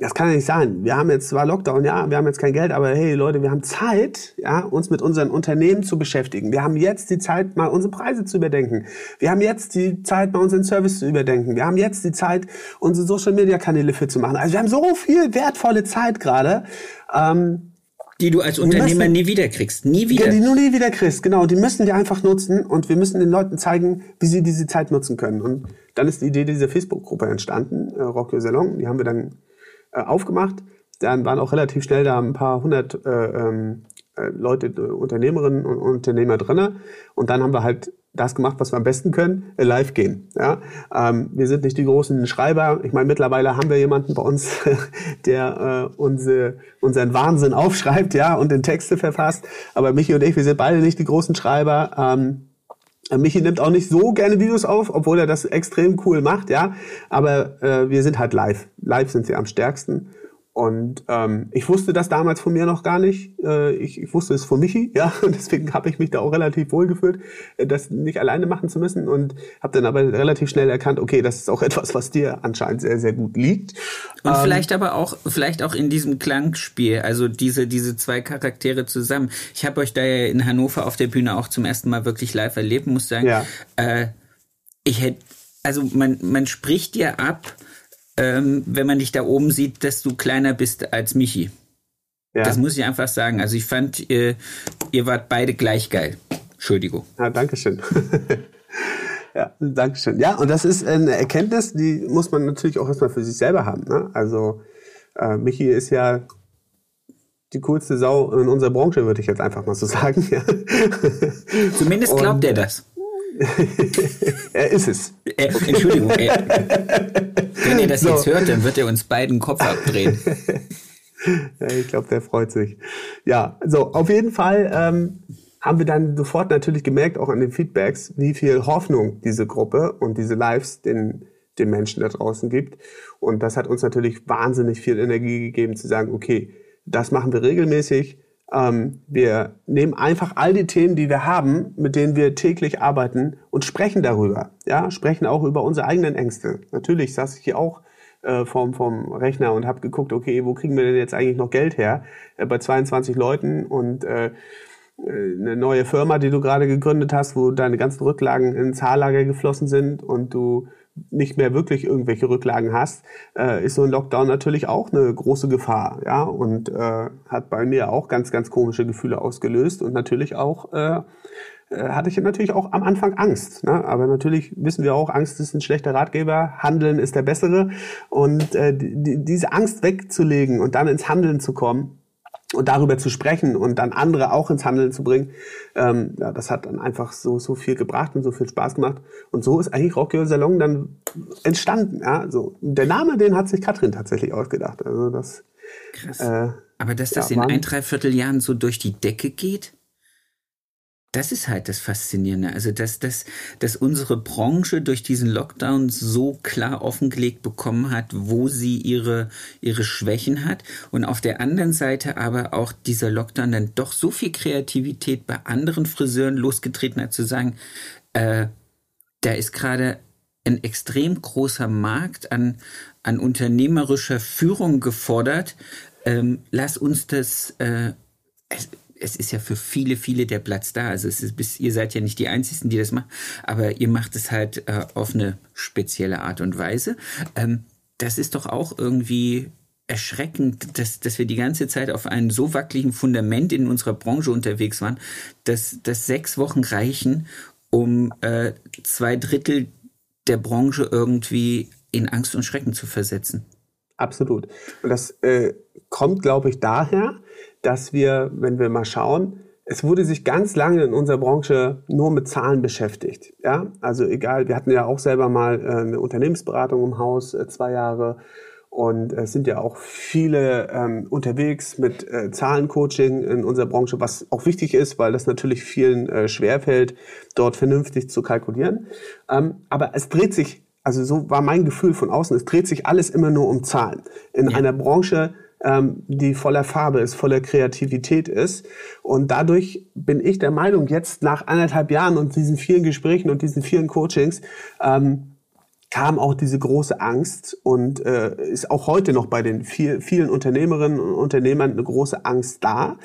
das kann ja nicht sein. Wir haben jetzt zwar Lockdown, ja, wir haben jetzt kein Geld, aber hey Leute, wir haben Zeit, ja, uns mit unseren Unternehmen zu beschäftigen. Wir haben jetzt die Zeit, mal unsere Preise zu überdenken. Wir haben jetzt die Zeit, mal unseren Service zu überdenken. Wir haben jetzt die Zeit, unsere Social Media Kanäle fit zu machen. Also wir haben so viel wertvolle Zeit gerade. Ähm, die du als Unternehmer müssen, nie wieder kriegst. Nie wieder. Die du nie wieder kriegst, genau. Die müssen wir einfach nutzen und wir müssen den Leuten zeigen, wie sie diese Zeit nutzen können. Und dann ist die Idee dieser Facebook-Gruppe entstanden, äh, Rock Your Salon. Die haben wir dann äh, aufgemacht. Dann waren auch relativ schnell da ein paar hundert äh, ähm, äh, Leute, äh, Unternehmerinnen und Unternehmer drinne. Und dann haben wir halt das gemacht, was wir am besten können, live gehen. Ja? Ähm, wir sind nicht die großen Schreiber. Ich meine, mittlerweile haben wir jemanden bei uns, [LAUGHS] der äh, unsere, unseren Wahnsinn aufschreibt ja, und in Texte verfasst. Aber Michi und ich, wir sind beide nicht die großen Schreiber. Ähm, Michi nimmt auch nicht so gerne Videos auf, obwohl er das extrem cool macht, ja. Aber äh, wir sind halt live. Live sind sie am stärksten. Und ähm, ich wusste das damals von mir noch gar nicht. Äh, ich, ich wusste es von Michi, ja, [LAUGHS] und deswegen habe ich mich da auch relativ wohl gefühlt, äh, das nicht alleine machen zu müssen und habe dann aber relativ schnell erkannt, okay, das ist auch [LAUGHS] etwas, was dir anscheinend sehr, sehr gut liegt. Und ähm, vielleicht aber auch, vielleicht auch in diesem Klangspiel, also diese, diese zwei Charaktere zusammen. Ich habe euch da ja in Hannover auf der Bühne auch zum ersten Mal wirklich live erlebt, muss sagen. Ja. Äh, ich hätte, also man, man spricht dir ab, ähm, wenn man dich da oben sieht, dass du kleiner bist als Michi. Ja. Das muss ich einfach sagen. Also ich fand, ihr, ihr wart beide gleich geil. Entschuldigung. Ja, danke schön. [LAUGHS] ja, danke schön. Ja, und das ist eine Erkenntnis, die muss man natürlich auch erstmal für sich selber haben. Ne? Also äh, Michi ist ja die coolste Sau in unserer Branche, würde ich jetzt einfach mal so [LAUGHS] sagen. Zumindest glaubt und, er das. [LAUGHS] er ist es. Er, Entschuldigung, er, wenn ihr das so. jetzt hört, dann wird er uns beiden Kopf abdrehen. [LAUGHS] ich glaube, der freut sich. Ja, so, auf jeden Fall ähm, haben wir dann sofort natürlich gemerkt, auch an den Feedbacks, wie viel Hoffnung diese Gruppe und diese Lives den, den Menschen da draußen gibt. Und das hat uns natürlich wahnsinnig viel Energie gegeben, zu sagen, okay, das machen wir regelmäßig ähm, wir nehmen einfach all die Themen, die wir haben, mit denen wir täglich arbeiten und sprechen darüber. Ja, sprechen auch über unsere eigenen Ängste. Natürlich saß ich hier auch äh, vom, vom Rechner und habe geguckt, okay, wo kriegen wir denn jetzt eigentlich noch Geld her? Äh, bei 22 Leuten und äh, eine neue Firma, die du gerade gegründet hast, wo deine ganzen Rücklagen ins Haarlager geflossen sind und du nicht mehr wirklich irgendwelche Rücklagen hast, äh, ist so ein Lockdown natürlich auch eine große Gefahr, ja, und äh, hat bei mir auch ganz, ganz komische Gefühle ausgelöst und natürlich auch äh, äh, hatte ich natürlich auch am Anfang Angst. Ne? Aber natürlich wissen wir auch, Angst ist ein schlechter Ratgeber, Handeln ist der bessere. Und äh, die, diese Angst wegzulegen und dann ins Handeln zu kommen, und darüber zu sprechen und dann andere auch ins Handeln zu bringen, ähm, ja, das hat dann einfach so so viel gebracht und so viel Spaß gemacht und so ist eigentlich Rock Your Salon dann entstanden. Ja, so der Name, den hat sich Katrin tatsächlich ausgedacht. Also das. Krass. Äh, Aber dass das ja, in ein Dreivierteljahren so durch die Decke geht? Das ist halt das Faszinierende. Also, dass, dass, dass unsere Branche durch diesen Lockdown so klar offengelegt bekommen hat, wo sie ihre, ihre Schwächen hat. Und auf der anderen Seite aber auch dieser Lockdown dann doch so viel Kreativität bei anderen Friseuren losgetreten hat, zu sagen, äh, da ist gerade ein extrem großer Markt an, an unternehmerischer Führung gefordert. Ähm, lass uns das. Äh, ist ja für viele, viele der Platz da. Also es ist, ihr seid ja nicht die Einzigen, die das machen, aber ihr macht es halt äh, auf eine spezielle Art und Weise. Ähm, das ist doch auch irgendwie erschreckend, dass, dass wir die ganze Zeit auf einem so wackeligen Fundament in unserer Branche unterwegs waren, dass, dass sechs Wochen reichen, um äh, zwei Drittel der Branche irgendwie in Angst und Schrecken zu versetzen. Absolut. Und das äh, kommt, glaube ich, daher, dass wir, wenn wir mal schauen, es wurde sich ganz lange in unserer Branche nur mit Zahlen beschäftigt. Ja, also egal, wir hatten ja auch selber mal äh, eine Unternehmensberatung im Haus, äh, zwei Jahre. Und es sind ja auch viele ähm, unterwegs mit äh, Zahlencoaching in unserer Branche, was auch wichtig ist, weil das natürlich vielen äh, schwerfällt, dort vernünftig zu kalkulieren. Ähm, aber es dreht sich, also so war mein Gefühl von außen, es dreht sich alles immer nur um Zahlen. In ja. einer Branche, ähm, die voller Farbe ist, voller Kreativität ist. Und dadurch bin ich der Meinung, jetzt nach anderthalb Jahren und diesen vielen Gesprächen und diesen vielen Coachings, ähm, kam auch diese große Angst und äh, ist auch heute noch bei den viel, vielen Unternehmerinnen und Unternehmern eine große Angst da,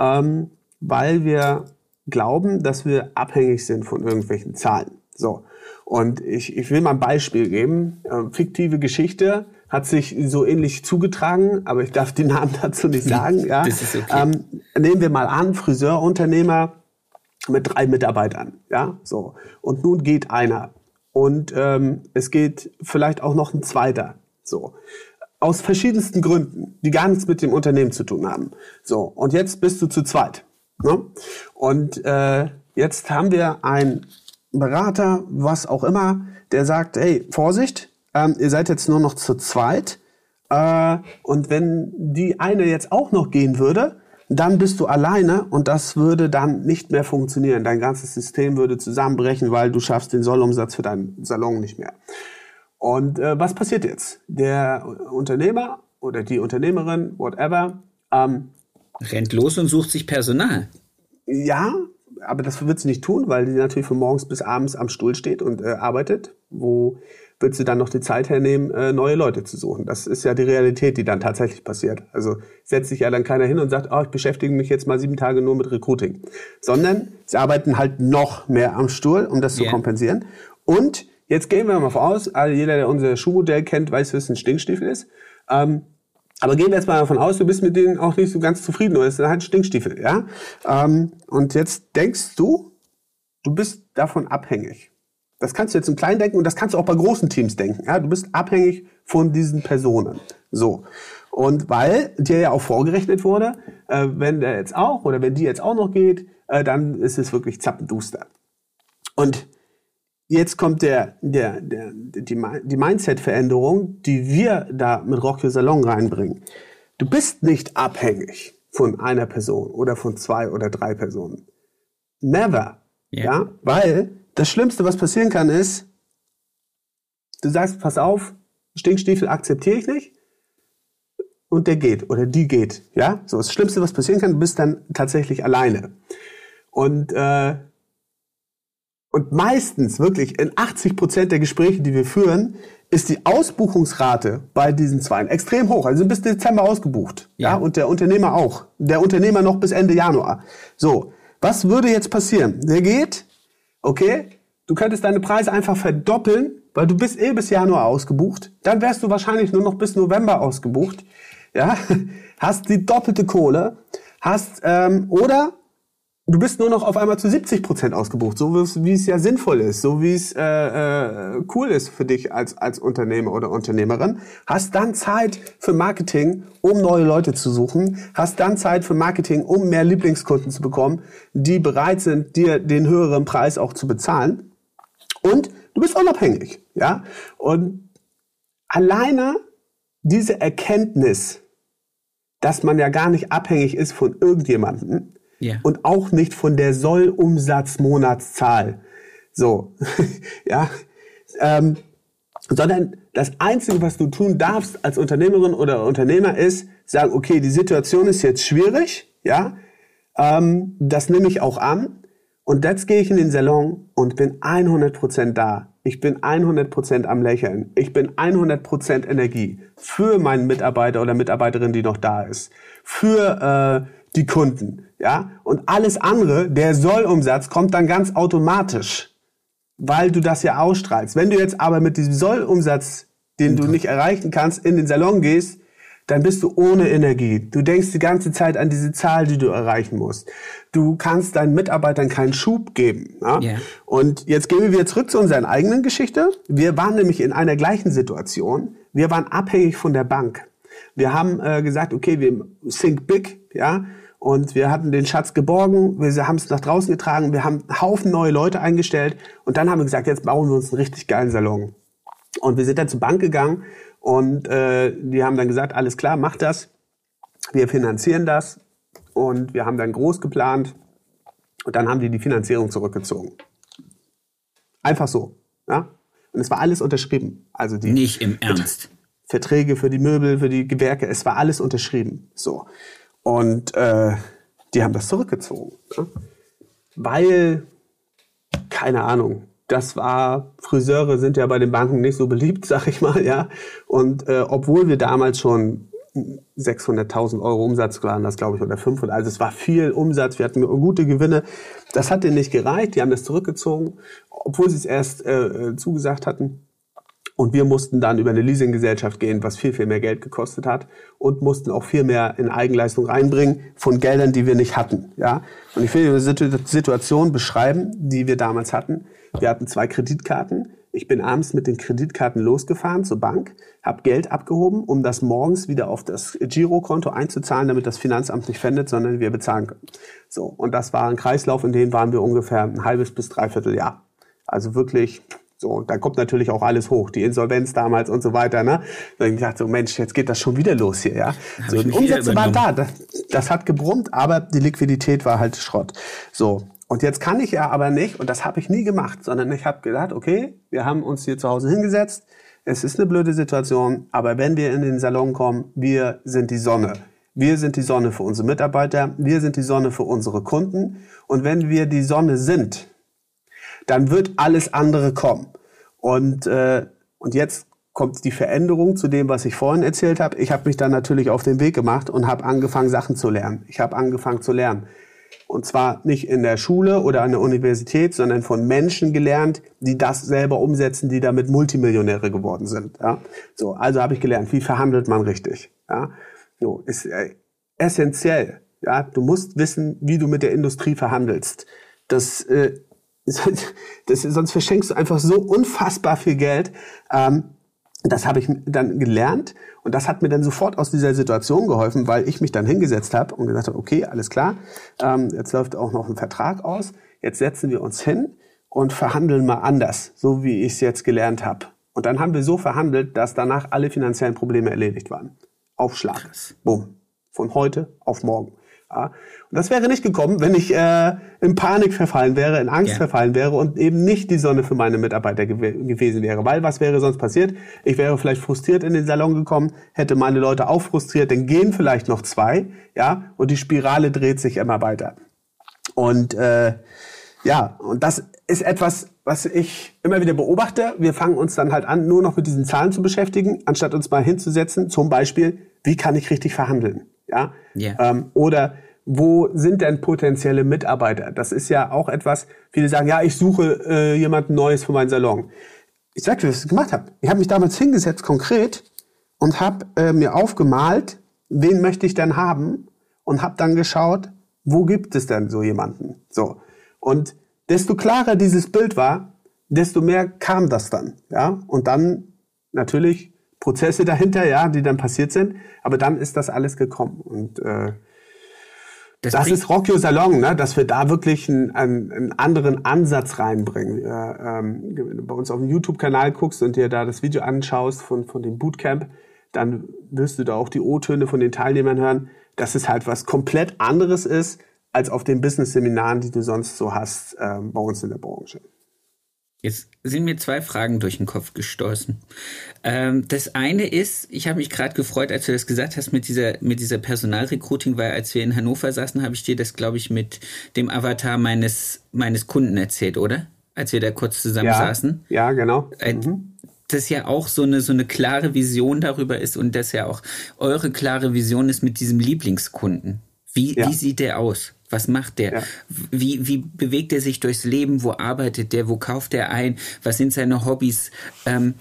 ähm, weil wir glauben, dass wir abhängig sind von irgendwelchen Zahlen. So. Und ich, ich will mal ein Beispiel geben. Ähm, fiktive Geschichte hat sich so ähnlich zugetragen, aber ich darf den Namen [LAUGHS] dazu nicht sagen. Ja. Das ist okay. ähm, nehmen wir mal an, Friseurunternehmer mit drei Mitarbeitern. Ja, so. Und nun geht einer und ähm, es geht vielleicht auch noch ein zweiter. So. Aus verschiedensten Gründen, die gar nichts mit dem Unternehmen zu tun haben. So, und jetzt bist du zu zweit. Ne? Und äh, jetzt haben wir einen Berater, was auch immer, der sagt, hey, Vorsicht, ähm, ihr seid jetzt nur noch zu zweit. Äh, und wenn die eine jetzt auch noch gehen würde, dann bist du alleine und das würde dann nicht mehr funktionieren. Dein ganzes System würde zusammenbrechen, weil du schaffst den Sollumsatz für deinen Salon nicht mehr. Und äh, was passiert jetzt? Der Unternehmer oder die Unternehmerin, whatever, ähm, rennt los und sucht sich Personal. Ja, aber das wird sie nicht tun, weil sie natürlich von morgens bis abends am Stuhl steht und äh, arbeitet. Wo wird sie dann noch die Zeit hernehmen, äh, neue Leute zu suchen. Das ist ja die Realität, die dann tatsächlich passiert. Also setzt sich ja dann keiner hin und sagt, oh, ich beschäftige mich jetzt mal sieben Tage nur mit Recruiting. Sondern sie arbeiten halt noch mehr am Stuhl, um das yeah. zu kompensieren. Und jetzt gehen wir mal voraus, also jeder, der unser Schuhmodell kennt, weiß, was ein Stinkstiefel ist. Ähm, aber gehen wir jetzt mal davon aus, du bist mit denen auch nicht so ganz zufrieden oder es sind halt Stinkstiefel, ja? Ähm, und jetzt denkst du, du bist davon abhängig. Das kannst du jetzt im Kleinen denken und das kannst du auch bei großen Teams denken. Ja, du bist abhängig von diesen Personen. So. Und weil dir ja auch vorgerechnet wurde, äh, wenn der jetzt auch oder wenn die jetzt auch noch geht, äh, dann ist es wirklich zappenduster. Und jetzt kommt der, der, der, die, die Mindset-Veränderung, die wir da mit Rock Your Salon reinbringen. Du bist nicht abhängig von einer Person oder von zwei oder drei Personen. Never. Yeah. Ja, weil das Schlimmste, was passieren kann, ist, du sagst, pass auf, Stinkstiefel akzeptiere ich nicht. Und der geht oder die geht. Ja, so das Schlimmste, was passieren kann, du bist dann tatsächlich alleine. Und äh, und meistens wirklich in 80 Prozent der Gespräche, die wir führen, ist die Ausbuchungsrate bei diesen Zweien extrem hoch. Also bis Dezember ausgebucht. Ja. ja. Und der Unternehmer auch. Der Unternehmer noch bis Ende Januar. So. Was würde jetzt passieren? Der geht, okay, du könntest deine Preise einfach verdoppeln, weil du bist eh bis Januar ausgebucht. Dann wärst du wahrscheinlich nur noch bis November ausgebucht. Ja, [LAUGHS] hast die doppelte Kohle, hast ähm, oder du bist nur noch auf einmal zu 70 Prozent ausgebucht, so wie es ja sinnvoll ist, so wie es äh, äh, cool ist für dich als als Unternehmer oder Unternehmerin. Hast dann Zeit für Marketing, um neue Leute zu suchen. Hast dann Zeit für Marketing, um mehr Lieblingskunden zu bekommen, die bereit sind, dir den höheren Preis auch zu bezahlen. Und du bist unabhängig, ja. Und alleine diese Erkenntnis, dass man ja gar nicht abhängig ist von irgendjemandem, Yeah. Und auch nicht von der Sollumsatzmonatszahl. So, [LAUGHS] ja. Ähm, sondern das Einzige, was du tun darfst als Unternehmerin oder Unternehmer ist, sagen, okay, die Situation ist jetzt schwierig, ja, ähm, das nehme ich auch an und jetzt gehe ich in den Salon und bin 100% da. Ich bin 100% am Lächeln. Ich bin 100% Energie für meinen Mitarbeiter oder Mitarbeiterin, die noch da ist. Für äh, die Kunden, ja. Und alles andere, der Sollumsatz kommt dann ganz automatisch, weil du das ja ausstrahlst. Wenn du jetzt aber mit diesem Sollumsatz, den du nicht erreichen kannst, in den Salon gehst, dann bist du ohne Energie. Du denkst die ganze Zeit an diese Zahl, die du erreichen musst. Du kannst deinen Mitarbeitern keinen Schub geben. Ja? Yeah. Und jetzt gehen wir wieder zurück zu unserer eigenen Geschichte. Wir waren nämlich in einer gleichen Situation. Wir waren abhängig von der Bank. Wir haben äh, gesagt, okay, wir think big, ja. Und wir hatten den Schatz geborgen, wir haben es nach draußen getragen, wir haben einen Haufen neue Leute eingestellt und dann haben wir gesagt, jetzt bauen wir uns einen richtig geilen Salon. Und wir sind dann zur Bank gegangen und äh, die haben dann gesagt, alles klar, mach das, wir finanzieren das und wir haben dann groß geplant und dann haben die die Finanzierung zurückgezogen. Einfach so, ja. Und es war alles unterschrieben. Also die nicht im Ernst. Verträge für die Möbel, für die Gewerke, es war alles unterschrieben. So. Und äh, die haben das zurückgezogen. Ne? Weil, keine Ahnung, das war, Friseure sind ja bei den Banken nicht so beliebt, [LAUGHS] sag ich mal, ja. Und äh, obwohl wir damals schon 600.000 Euro Umsatz waren das, glaube ich, oder 500. Also es war viel Umsatz, wir hatten gute Gewinne. Das hat denen nicht gereicht, die haben das zurückgezogen, obwohl sie es erst äh, äh zugesagt hatten. Und wir mussten dann über eine Leasinggesellschaft gehen, was viel, viel mehr Geld gekostet hat und mussten auch viel mehr in Eigenleistung reinbringen von Geldern, die wir nicht hatten. Ja? Und ich will eine Situation beschreiben, die wir damals hatten. Wir hatten zwei Kreditkarten. Ich bin abends mit den Kreditkarten losgefahren zur Bank, habe Geld abgehoben, um das morgens wieder auf das Girokonto einzuzahlen, damit das Finanzamt nicht fändet, sondern wir bezahlen können. So, und das war ein Kreislauf, in dem waren wir ungefähr ein halbes bis dreiviertel Jahr. Also wirklich so, da kommt natürlich auch alles hoch, die Insolvenz damals und so weiter. Ne? Dann ich dachte so, Mensch, jetzt geht das schon wieder los hier, ja. So, die Umsätze waren da, das, das hat gebrummt, aber die Liquidität war halt Schrott. So, und jetzt kann ich ja aber nicht, und das habe ich nie gemacht, sondern ich habe gedacht, okay, wir haben uns hier zu Hause hingesetzt, es ist eine blöde Situation, aber wenn wir in den Salon kommen, wir sind die Sonne. Wir sind die Sonne für unsere Mitarbeiter, wir sind die Sonne für unsere Kunden. Und wenn wir die Sonne sind, dann wird alles andere kommen. Und, äh, und jetzt kommt die Veränderung zu dem, was ich vorhin erzählt habe. Ich habe mich dann natürlich auf den Weg gemacht und habe angefangen, Sachen zu lernen. Ich habe angefangen zu lernen. Und zwar nicht in der Schule oder an der Universität, sondern von Menschen gelernt, die das selber umsetzen, die damit Multimillionäre geworden sind. Ja? So, also habe ich gelernt, wie verhandelt man richtig. Ja? So, ist äh, essentiell. Ja? Du musst wissen, wie du mit der Industrie verhandelst. Das äh, das, sonst verschenkst du einfach so unfassbar viel Geld. Ähm, das habe ich dann gelernt und das hat mir dann sofort aus dieser Situation geholfen, weil ich mich dann hingesetzt habe und gesagt habe, okay, alles klar, ähm, jetzt läuft auch noch ein Vertrag aus, jetzt setzen wir uns hin und verhandeln mal anders, so wie ich es jetzt gelernt habe. Und dann haben wir so verhandelt, dass danach alle finanziellen Probleme erledigt waren. Aufschlag. Bumm. Von heute auf morgen. Ja. Und das wäre nicht gekommen, wenn ich äh, in Panik verfallen wäre, in Angst ja. verfallen wäre und eben nicht die Sonne für meine Mitarbeiter gew gewesen wäre. Weil was wäre sonst passiert? Ich wäre vielleicht frustriert in den Salon gekommen, hätte meine Leute auch frustriert, dann gehen vielleicht noch zwei, ja, und die Spirale dreht sich immer weiter. Und äh, ja, und das ist etwas, was ich immer wieder beobachte. Wir fangen uns dann halt an, nur noch mit diesen Zahlen zu beschäftigen, anstatt uns mal hinzusetzen. Zum Beispiel, wie kann ich richtig verhandeln? Ja. Yeah. Ähm, oder wo sind denn potenzielle Mitarbeiter? Das ist ja auch etwas, viele sagen, ja, ich suche äh, jemanden Neues für meinen Salon. Ich sag dir, was ich gemacht habe. Ich habe mich damals hingesetzt, konkret, und habe äh, mir aufgemalt, wen möchte ich denn haben, und habe dann geschaut, wo gibt es denn so jemanden? So. Und desto klarer dieses Bild war, desto mehr kam das dann, ja. Und dann natürlich Prozesse dahinter, ja, die dann passiert sind. Aber dann ist das alles gekommen. Und äh, das, das ist Rock Your Salon, ne? dass wir da wirklich einen, einen, einen anderen Ansatz reinbringen. Ja, ähm, wenn du bei uns auf dem YouTube-Kanal guckst und dir da das Video anschaust von, von dem Bootcamp, dann wirst du da auch die O-Töne von den Teilnehmern hören, dass es halt was komplett anderes ist, als auf den Business-Seminaren, die du sonst so hast ähm, bei uns in der Branche. Jetzt sind mir zwei Fragen durch den Kopf gestoßen. Ähm, das eine ist, ich habe mich gerade gefreut, als du das gesagt hast mit dieser mit dieser Personalrecruiting, weil als wir in Hannover saßen, habe ich dir das, glaube ich, mit dem Avatar meines meines Kunden erzählt, oder? Als wir da kurz zusammen ja, saßen. Ja, genau. Äh, mhm. Das ja auch so eine so eine klare Vision darüber ist und das ja auch eure klare Vision ist mit diesem Lieblingskunden. Wie, ja. wie sieht der aus? Was macht der? Ja. Wie, wie bewegt er sich durchs Leben? Wo arbeitet der? Wo kauft er ein? Was sind seine Hobbys? Ähm,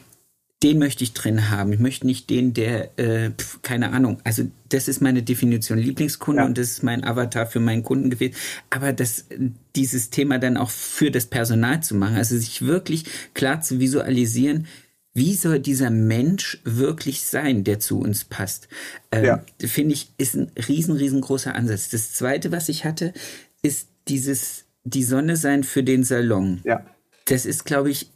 den möchte ich drin haben. Ich möchte nicht den, der, äh, pf, keine Ahnung. Also das ist meine Definition Lieblingskunde ja. und das ist mein Avatar für meinen Kunden gewesen. Aber das, dieses Thema dann auch für das Personal zu machen, also sich wirklich klar zu visualisieren, wie soll dieser Mensch wirklich sein, der zu uns passt? Ähm, ja. Finde ich, ist ein riesen, riesengroßer Ansatz. Das zweite, was ich hatte, ist dieses, die Sonne sein für den Salon. Ja. Das ist, glaube ich,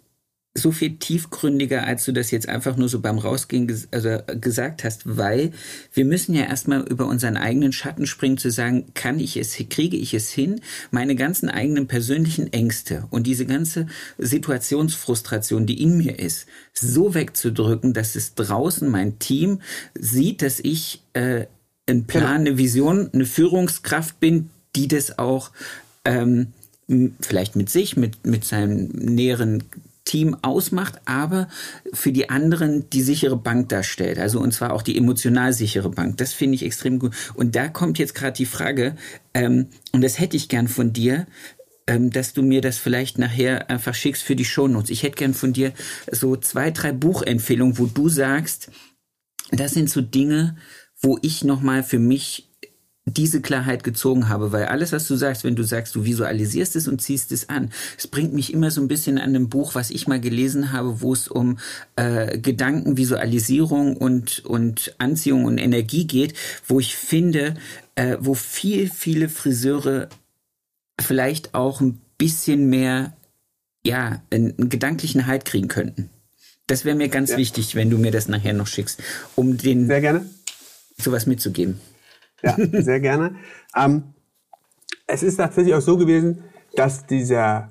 so viel tiefgründiger, als du das jetzt einfach nur so beim Rausgehen ges also gesagt hast, weil wir müssen ja erstmal über unseren eigenen Schatten springen, zu sagen, kann ich es, kriege ich es hin, meine ganzen eigenen persönlichen Ängste und diese ganze Situationsfrustration, die in mir ist, so wegzudrücken, dass es draußen mein Team sieht, dass ich äh, ein Plan, eine Vision, eine Führungskraft bin, die das auch ähm, vielleicht mit sich, mit, mit seinem näheren Team ausmacht, aber für die anderen die sichere Bank darstellt. Also und zwar auch die emotional sichere Bank. Das finde ich extrem gut. Und da kommt jetzt gerade die Frage, ähm, und das hätte ich gern von dir, ähm, dass du mir das vielleicht nachher einfach schickst für die Shownotes. Ich hätte gern von dir so zwei, drei Buchempfehlungen, wo du sagst, das sind so Dinge, wo ich nochmal für mich diese Klarheit gezogen habe, weil alles, was du sagst, wenn du sagst, du visualisierst es und ziehst es an, es bringt mich immer so ein bisschen an einem Buch, was ich mal gelesen habe, wo es um äh, Gedankenvisualisierung und, und Anziehung und Energie geht, wo ich finde, äh, wo viel, viele Friseure vielleicht auch ein bisschen mehr, ja, einen, gedanklichen Halt kriegen könnten. Das wäre mir ganz ja. wichtig, wenn du mir das nachher noch schickst, um den Sehr gerne. sowas mitzugeben. Ja, sehr gerne. Ähm, es ist tatsächlich auch so gewesen, dass dieser,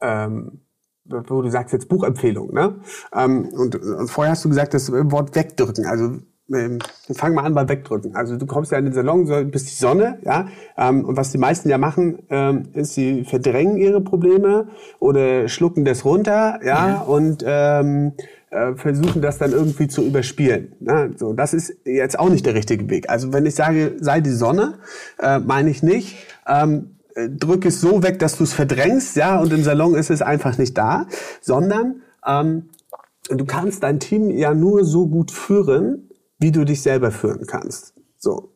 ähm, wo du sagst jetzt Buchempfehlung, ne? Ähm, und, und vorher hast du gesagt, das Wort wegdrücken. Also ähm, fang mal an bei wegdrücken. Also du kommst ja in den Salon, so, bist die Sonne, ja. Ähm, und was die meisten ja machen, ähm, ist, sie verdrängen ihre Probleme oder schlucken das runter, ja. ja. Und ähm, äh, versuchen das dann irgendwie zu überspielen. Ne? So, das ist jetzt auch nicht der richtige Weg. Also wenn ich sage, sei die Sonne, äh, meine ich nicht. Ähm, äh, drück es so weg, dass du es verdrängst, ja, und im Salon ist es einfach nicht da, sondern ähm, du kannst dein Team ja nur so gut führen, wie du dich selber führen kannst. So.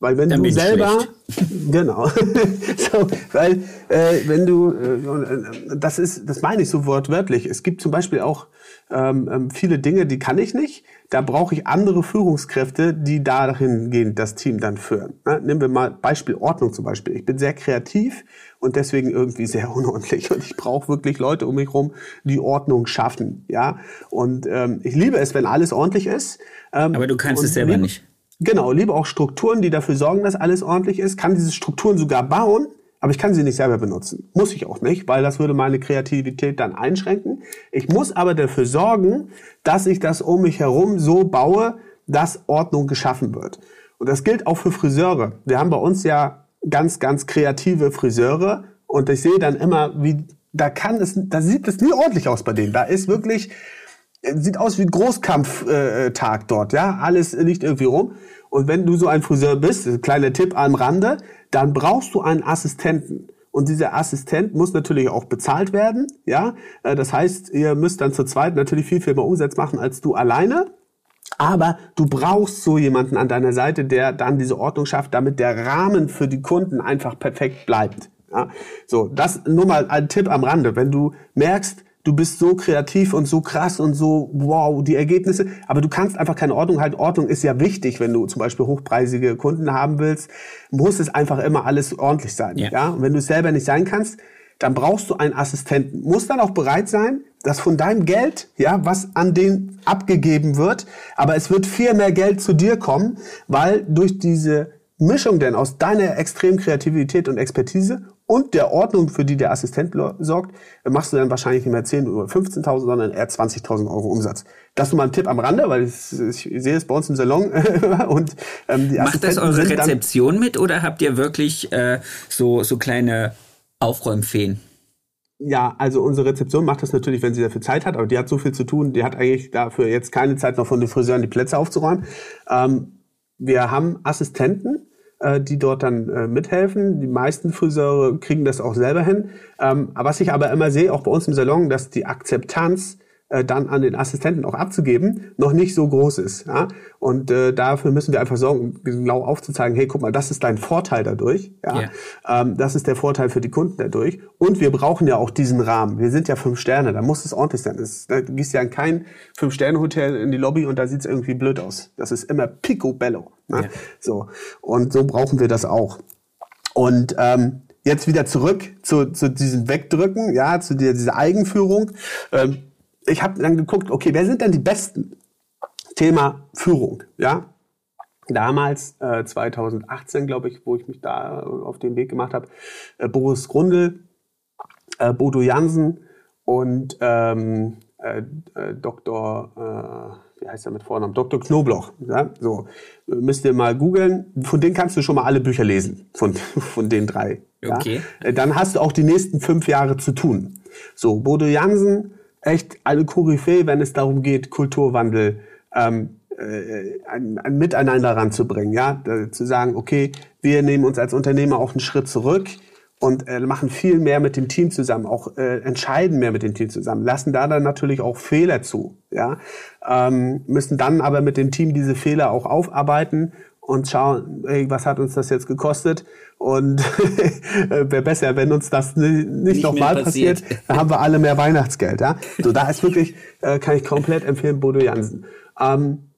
Weil wenn Dann du selber, [LAUGHS] genau, [LAUGHS] so, weil äh, wenn du, äh, das ist, das meine ich so wortwörtlich. Es gibt zum Beispiel auch ähm, ähm, viele Dinge, die kann ich nicht. Da brauche ich andere Führungskräfte, die dahin gehen, das Team dann führen. Ne? Nehmen wir mal Beispiel Ordnung zum Beispiel. Ich bin sehr kreativ und deswegen irgendwie sehr [LAUGHS] unordentlich und ich brauche wirklich Leute um mich herum, die Ordnung schaffen. Ja, und ähm, ich liebe es, wenn alles ordentlich ist. Ähm, Aber du kannst es selber liebe, nicht. Genau, liebe auch Strukturen, die dafür sorgen, dass alles ordentlich ist. Kann diese Strukturen sogar bauen aber ich kann sie nicht selber benutzen. Muss ich auch nicht, weil das würde meine Kreativität dann einschränken. Ich muss aber dafür sorgen, dass ich das um mich herum so baue, dass Ordnung geschaffen wird. Und das gilt auch für Friseure. Wir haben bei uns ja ganz, ganz kreative Friseure und ich sehe dann immer, wie da kann es, da sieht es nie ordentlich aus bei denen. Da ist wirklich, sieht aus wie Großkampftag dort, ja. Alles liegt irgendwie rum. Und wenn du so ein Friseur bist, kleiner Tipp am Rande, dann brauchst du einen Assistenten. Und dieser Assistent muss natürlich auch bezahlt werden, ja. Äh, das heißt, ihr müsst dann zu zweit natürlich viel, viel mehr Umsatz machen als du alleine. Aber du brauchst so jemanden an deiner Seite, der dann diese Ordnung schafft, damit der Rahmen für die Kunden einfach perfekt bleibt. Ja, so, das nur mal ein Tipp am Rande. Wenn du merkst, du bist so kreativ und so krass und so, wow, die Ergebnisse, aber du kannst einfach keine Ordnung halten. Ordnung ist ja wichtig, wenn du zum Beispiel hochpreisige Kunden haben willst, muss es einfach immer alles ordentlich sein. Ja. ja? Und wenn du es selber nicht sein kannst, dann brauchst du einen Assistenten. Muss dann auch bereit sein, dass von deinem Geld, ja, was an den abgegeben wird, aber es wird viel mehr Geld zu dir kommen, weil durch diese Mischung denn aus deiner extremen Kreativität und Expertise und der Ordnung, für die der Assistent sorgt, machst du dann wahrscheinlich nicht mehr 10 oder 15.000, sondern eher 20.000 Euro Umsatz. Das ist nur mal ein Tipp am Rande, weil ich, ich sehe es bei uns im Salon [LAUGHS] und ähm, die Macht das eure Rezeption mit oder habt ihr wirklich äh, so, so kleine Aufräumfeen? Ja, also unsere Rezeption macht das natürlich, wenn sie dafür Zeit hat, aber die hat so viel zu tun, die hat eigentlich dafür jetzt keine Zeit noch von den Friseuren die Plätze aufzuräumen. Ähm, wir haben Assistenten, die dort dann äh, mithelfen. Die meisten Friseure kriegen das auch selber hin. Ähm, was ich aber immer sehe, auch bei uns im Salon, dass die Akzeptanz äh, dann an den Assistenten auch abzugeben, noch nicht so groß ist. Ja? Und äh, dafür müssen wir einfach sorgen, genau aufzuzeigen, hey, guck mal, das ist dein Vorteil dadurch. Ja? Yeah. Ähm, das ist der Vorteil für die Kunden dadurch. Und wir brauchen ja auch diesen Rahmen. Wir sind ja fünf Sterne, da muss es ordentlich sein. Das, da gehst ja in kein Fünf-Sterne-Hotel in die Lobby und da sieht's irgendwie blöd aus. Das ist immer picobello. Ne? Yeah. So. Und so brauchen wir das auch. Und ähm, jetzt wieder zurück zu, zu diesem Wegdrücken, ja, zu dieser, dieser Eigenführung. Ähm, ich habe dann geguckt, okay, wer sind denn die Besten? Thema Führung, ja. Damals, äh, 2018, glaube ich, wo ich mich da auf den Weg gemacht habe, äh, Boris Grundl, äh, Bodo Jansen und ähm, äh, äh, Dr. Äh, wie heißt er mit Vornamen? Dr. Knobloch. Ja? So, müsst ihr mal googeln. Von denen kannst du schon mal alle Bücher lesen, von, [LAUGHS] von den drei. Ja? Okay. Äh, dann hast du auch die nächsten fünf Jahre zu tun. So, Bodo Jansen, echt eine Koryphäe, wenn es darum geht, Kulturwandel ähm, äh, ein, ein Miteinander ranzubringen. Ja? zu sagen, okay, wir nehmen uns als Unternehmer auch einen Schritt zurück und äh, machen viel mehr mit dem Team zusammen, auch äh, entscheiden mehr mit dem Team zusammen, lassen da dann natürlich auch Fehler zu, ja, ähm, müssen dann aber mit dem Team diese Fehler auch aufarbeiten und schauen, ey, was hat uns das jetzt gekostet und [LAUGHS] wäre besser, wenn uns das nicht, nicht nochmal passiert, dann haben wir alle mehr Weihnachtsgeld, ja. So, da ist wirklich, äh, kann ich komplett empfehlen, Bodo Jansen. Ähm,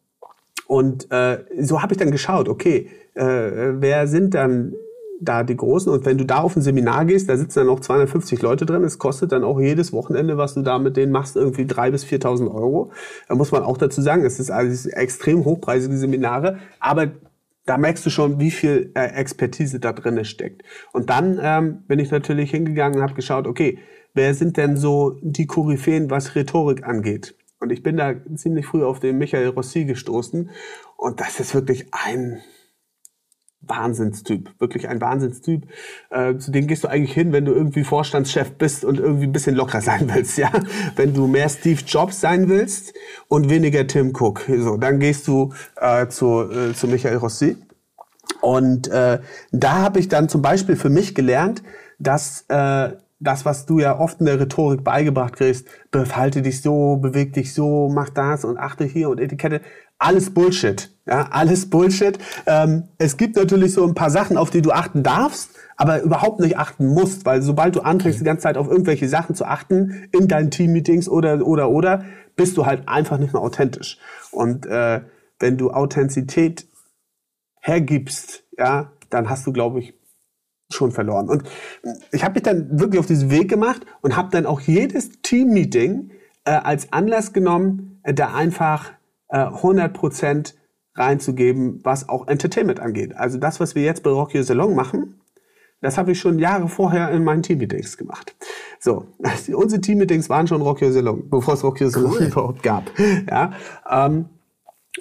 und äh, so habe ich dann geschaut, okay, äh, wer sind dann da die Großen. Und wenn du da auf ein Seminar gehst, da sitzen dann auch 250 Leute drin. Es kostet dann auch jedes Wochenende, was du da mit denen machst, irgendwie 3.000 bis 4.000 Euro. Da muss man auch dazu sagen, es ist alles extrem hochpreisige Seminare, aber da merkst du schon, wie viel äh, Expertise da drin steckt. Und dann ähm, bin ich natürlich hingegangen und habe geschaut, okay, wer sind denn so die Koryphäen, was Rhetorik angeht? Und ich bin da ziemlich früh auf den Michael Rossi gestoßen. Und das ist wirklich ein Wahnsinnstyp, wirklich ein Wahnsinnstyp. Äh, zu dem gehst du eigentlich hin, wenn du irgendwie Vorstandschef bist und irgendwie ein bisschen locker [LAUGHS] sein willst, ja. Wenn du mehr Steve Jobs sein willst und weniger Tim Cook, so, dann gehst du äh, zu, äh, zu Michael Rossi. Und äh, da habe ich dann zum Beispiel für mich gelernt, dass äh, das, was du ja oft in der Rhetorik beigebracht kriegst, behalte dich so, beweg dich so, mach das und achte hier und Etikette, alles Bullshit. Ja, alles Bullshit. Ähm, es gibt natürlich so ein paar Sachen, auf die du achten darfst, aber überhaupt nicht achten musst, weil sobald du anfängst, die ganze Zeit auf irgendwelche Sachen zu achten, in deinen Teammeetings oder, oder, oder, bist du halt einfach nicht mehr authentisch. Und äh, wenn du Authentizität hergibst, ja, dann hast du, glaube ich, schon verloren. Und ich habe mich dann wirklich auf diesen Weg gemacht und habe dann auch jedes Teammeeting äh, als Anlass genommen, äh, da einfach äh, 100 Prozent reinzugeben, was auch Entertainment angeht. Also das, was wir jetzt bei Rocky Salon machen, das habe ich schon Jahre vorher in meinen Teammeetings gemacht. So, [LAUGHS] unsere Teammeetings waren schon Rocky Salon, bevor es Rocky Salon cool. überhaupt gab. Ja, ähm,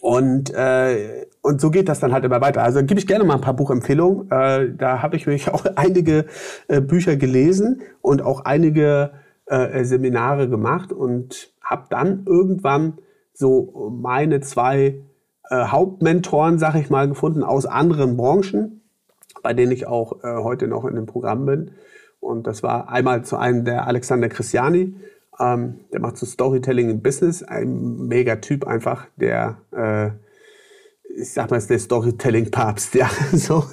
und äh, und so geht das dann halt immer weiter. Also gebe ich gerne mal ein paar Buchempfehlungen. Äh, da habe ich mich [LAUGHS] auch einige äh, Bücher gelesen und auch einige äh, Seminare gemacht und habe dann irgendwann so meine zwei äh, Hauptmentoren, sag ich mal, gefunden aus anderen Branchen, bei denen ich auch äh, heute noch in dem Programm bin. Und das war einmal zu einem der Alexander Christiani, ähm, der macht so Storytelling im Business, ein mega Typ einfach, der äh, ich sag mal, ist der Storytelling-Papst, [LAUGHS] ja, so.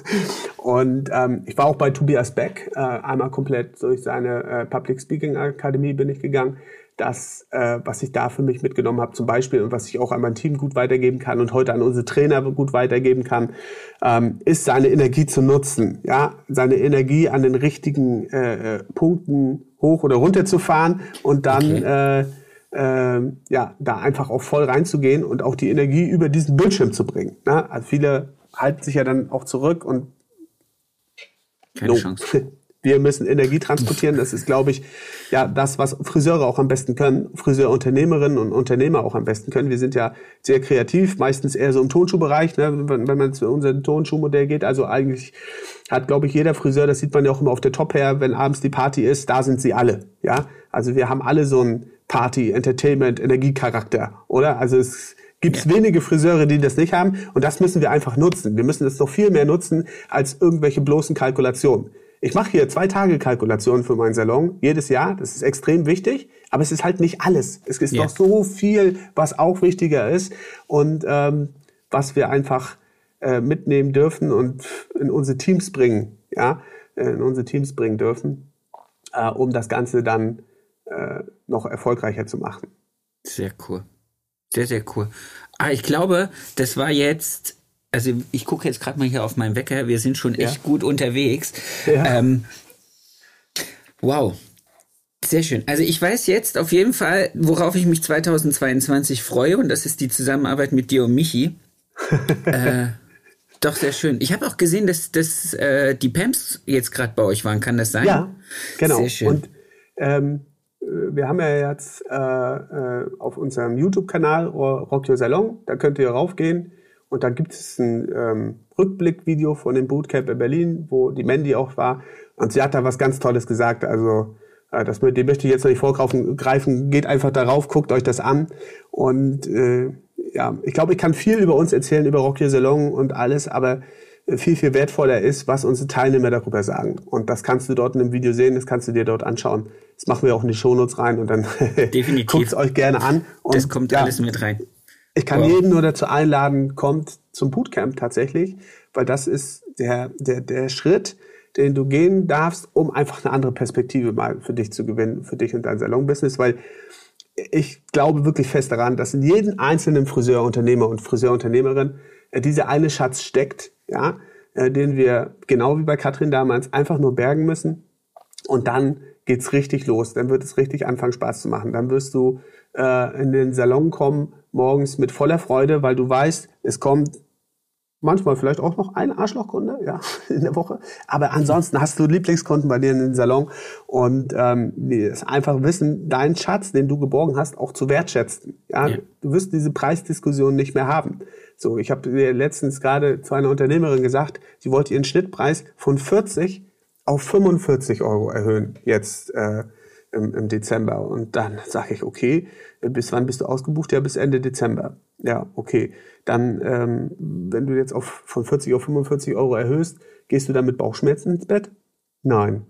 Und ähm, ich war auch bei Tobias Beck, äh, einmal komplett durch seine äh, Public Speaking Akademie bin ich gegangen das, äh, was ich da für mich mitgenommen habe, zum Beispiel und was ich auch an mein Team gut weitergeben kann und heute an unsere Trainer gut weitergeben kann, ähm, ist seine Energie zu nutzen, ja, seine Energie an den richtigen äh, äh Punkten hoch oder runter zu fahren und dann okay. äh, äh, ja da einfach auch voll reinzugehen und auch die Energie über diesen Bildschirm zu bringen. Ne? Also viele halten sich ja dann auch zurück und keine no. Chance. [LAUGHS] Wir müssen Energie transportieren. Das ist, glaube ich, ja das, was Friseure auch am besten können, Friseurunternehmerinnen und Unternehmer auch am besten können. Wir sind ja sehr kreativ, meistens eher so im Tonschuhbereich, ne, wenn, wenn man zu unserem Tonschuhmodell geht. Also eigentlich hat, glaube ich, jeder Friseur, das sieht man ja auch immer auf der Top her, wenn abends die Party ist, da sind sie alle. Ja, also wir haben alle so einen Party, Entertainment, Energiecharakter, oder? Also es gibt es ja. wenige Friseure, die das nicht haben. Und das müssen wir einfach nutzen. Wir müssen es noch viel mehr nutzen als irgendwelche bloßen Kalkulationen. Ich mache hier zwei Tage Kalkulationen für meinen Salon jedes Jahr. Das ist extrem wichtig, aber es ist halt nicht alles. Es ist ja. noch so viel, was auch wichtiger ist und ähm, was wir einfach äh, mitnehmen dürfen und in unsere Teams bringen, ja, in unsere Teams bringen dürfen, äh, um das Ganze dann äh, noch erfolgreicher zu machen. Sehr cool. Sehr, sehr cool. Ah, ich glaube, das war jetzt also ich gucke jetzt gerade mal hier auf meinen Wecker, wir sind schon echt ja. gut unterwegs. Ja. Ähm, wow. Sehr schön. Also ich weiß jetzt auf jeden Fall, worauf ich mich 2022 freue und das ist die Zusammenarbeit mit dir und Michi. [LAUGHS] äh, doch, sehr schön. Ich habe auch gesehen, dass, dass äh, die Pams jetzt gerade bei euch waren. Kann das sein? Ja, genau. Sehr schön. Und ähm, äh, wir haben ja jetzt äh, äh, auf unserem YouTube-Kanal Rock Your Salon, da könnt ihr raufgehen und da gibt es ein ähm, Rückblickvideo von dem Bootcamp in Berlin, wo die Mandy auch war und sie hat da was ganz Tolles gesagt. Also äh, das mit dem möchte ich jetzt noch nicht vorgreifen. Geht einfach darauf, guckt euch das an. Und äh, ja, ich glaube, ich kann viel über uns erzählen, über Rock Your Salon und alles, aber viel, viel wertvoller ist, was unsere Teilnehmer darüber sagen. Und das kannst du dort in einem Video sehen, das kannst du dir dort anschauen. Das machen wir auch in die Shownotes rein und dann [LAUGHS] guckt es euch gerne an. Und, das kommt ja, alles mit rein. Ich kann wow. jeden nur dazu einladen, kommt zum Bootcamp tatsächlich, weil das ist der, der, der Schritt, den du gehen darfst, um einfach eine andere Perspektive mal für dich zu gewinnen, für dich und dein Salonbusiness, weil ich glaube wirklich fest daran, dass in jedem einzelnen Friseurunternehmer und Friseurunternehmerin äh, dieser eine Schatz steckt, ja, äh, den wir genau wie bei Katrin damals einfach nur bergen müssen. Und dann geht's richtig los, dann wird es richtig anfangen Spaß zu machen, dann wirst du äh, in den Salon kommen morgens mit voller Freude, weil du weißt, es kommt manchmal vielleicht auch noch ein Arschlochkunde, ja, [LAUGHS] in der Woche. Aber ansonsten hast du Lieblingskunden bei dir in den Salon und ähm, das einfach wissen, deinen Schatz, den du geborgen hast, auch zu wertschätzen. Ja, ja. du wirst diese Preisdiskussion nicht mehr haben. So, ich habe letztens gerade zu einer Unternehmerin gesagt, sie wollte ihren Schnittpreis von 40 auf 45 Euro erhöhen jetzt äh, im, im Dezember. Und dann sage ich, okay, bis wann bist du ausgebucht? Ja, bis Ende Dezember. Ja, okay. Dann, ähm, wenn du jetzt auf, von 40 auf 45 Euro erhöhst, gehst du dann mit Bauchschmerzen ins Bett? Nein.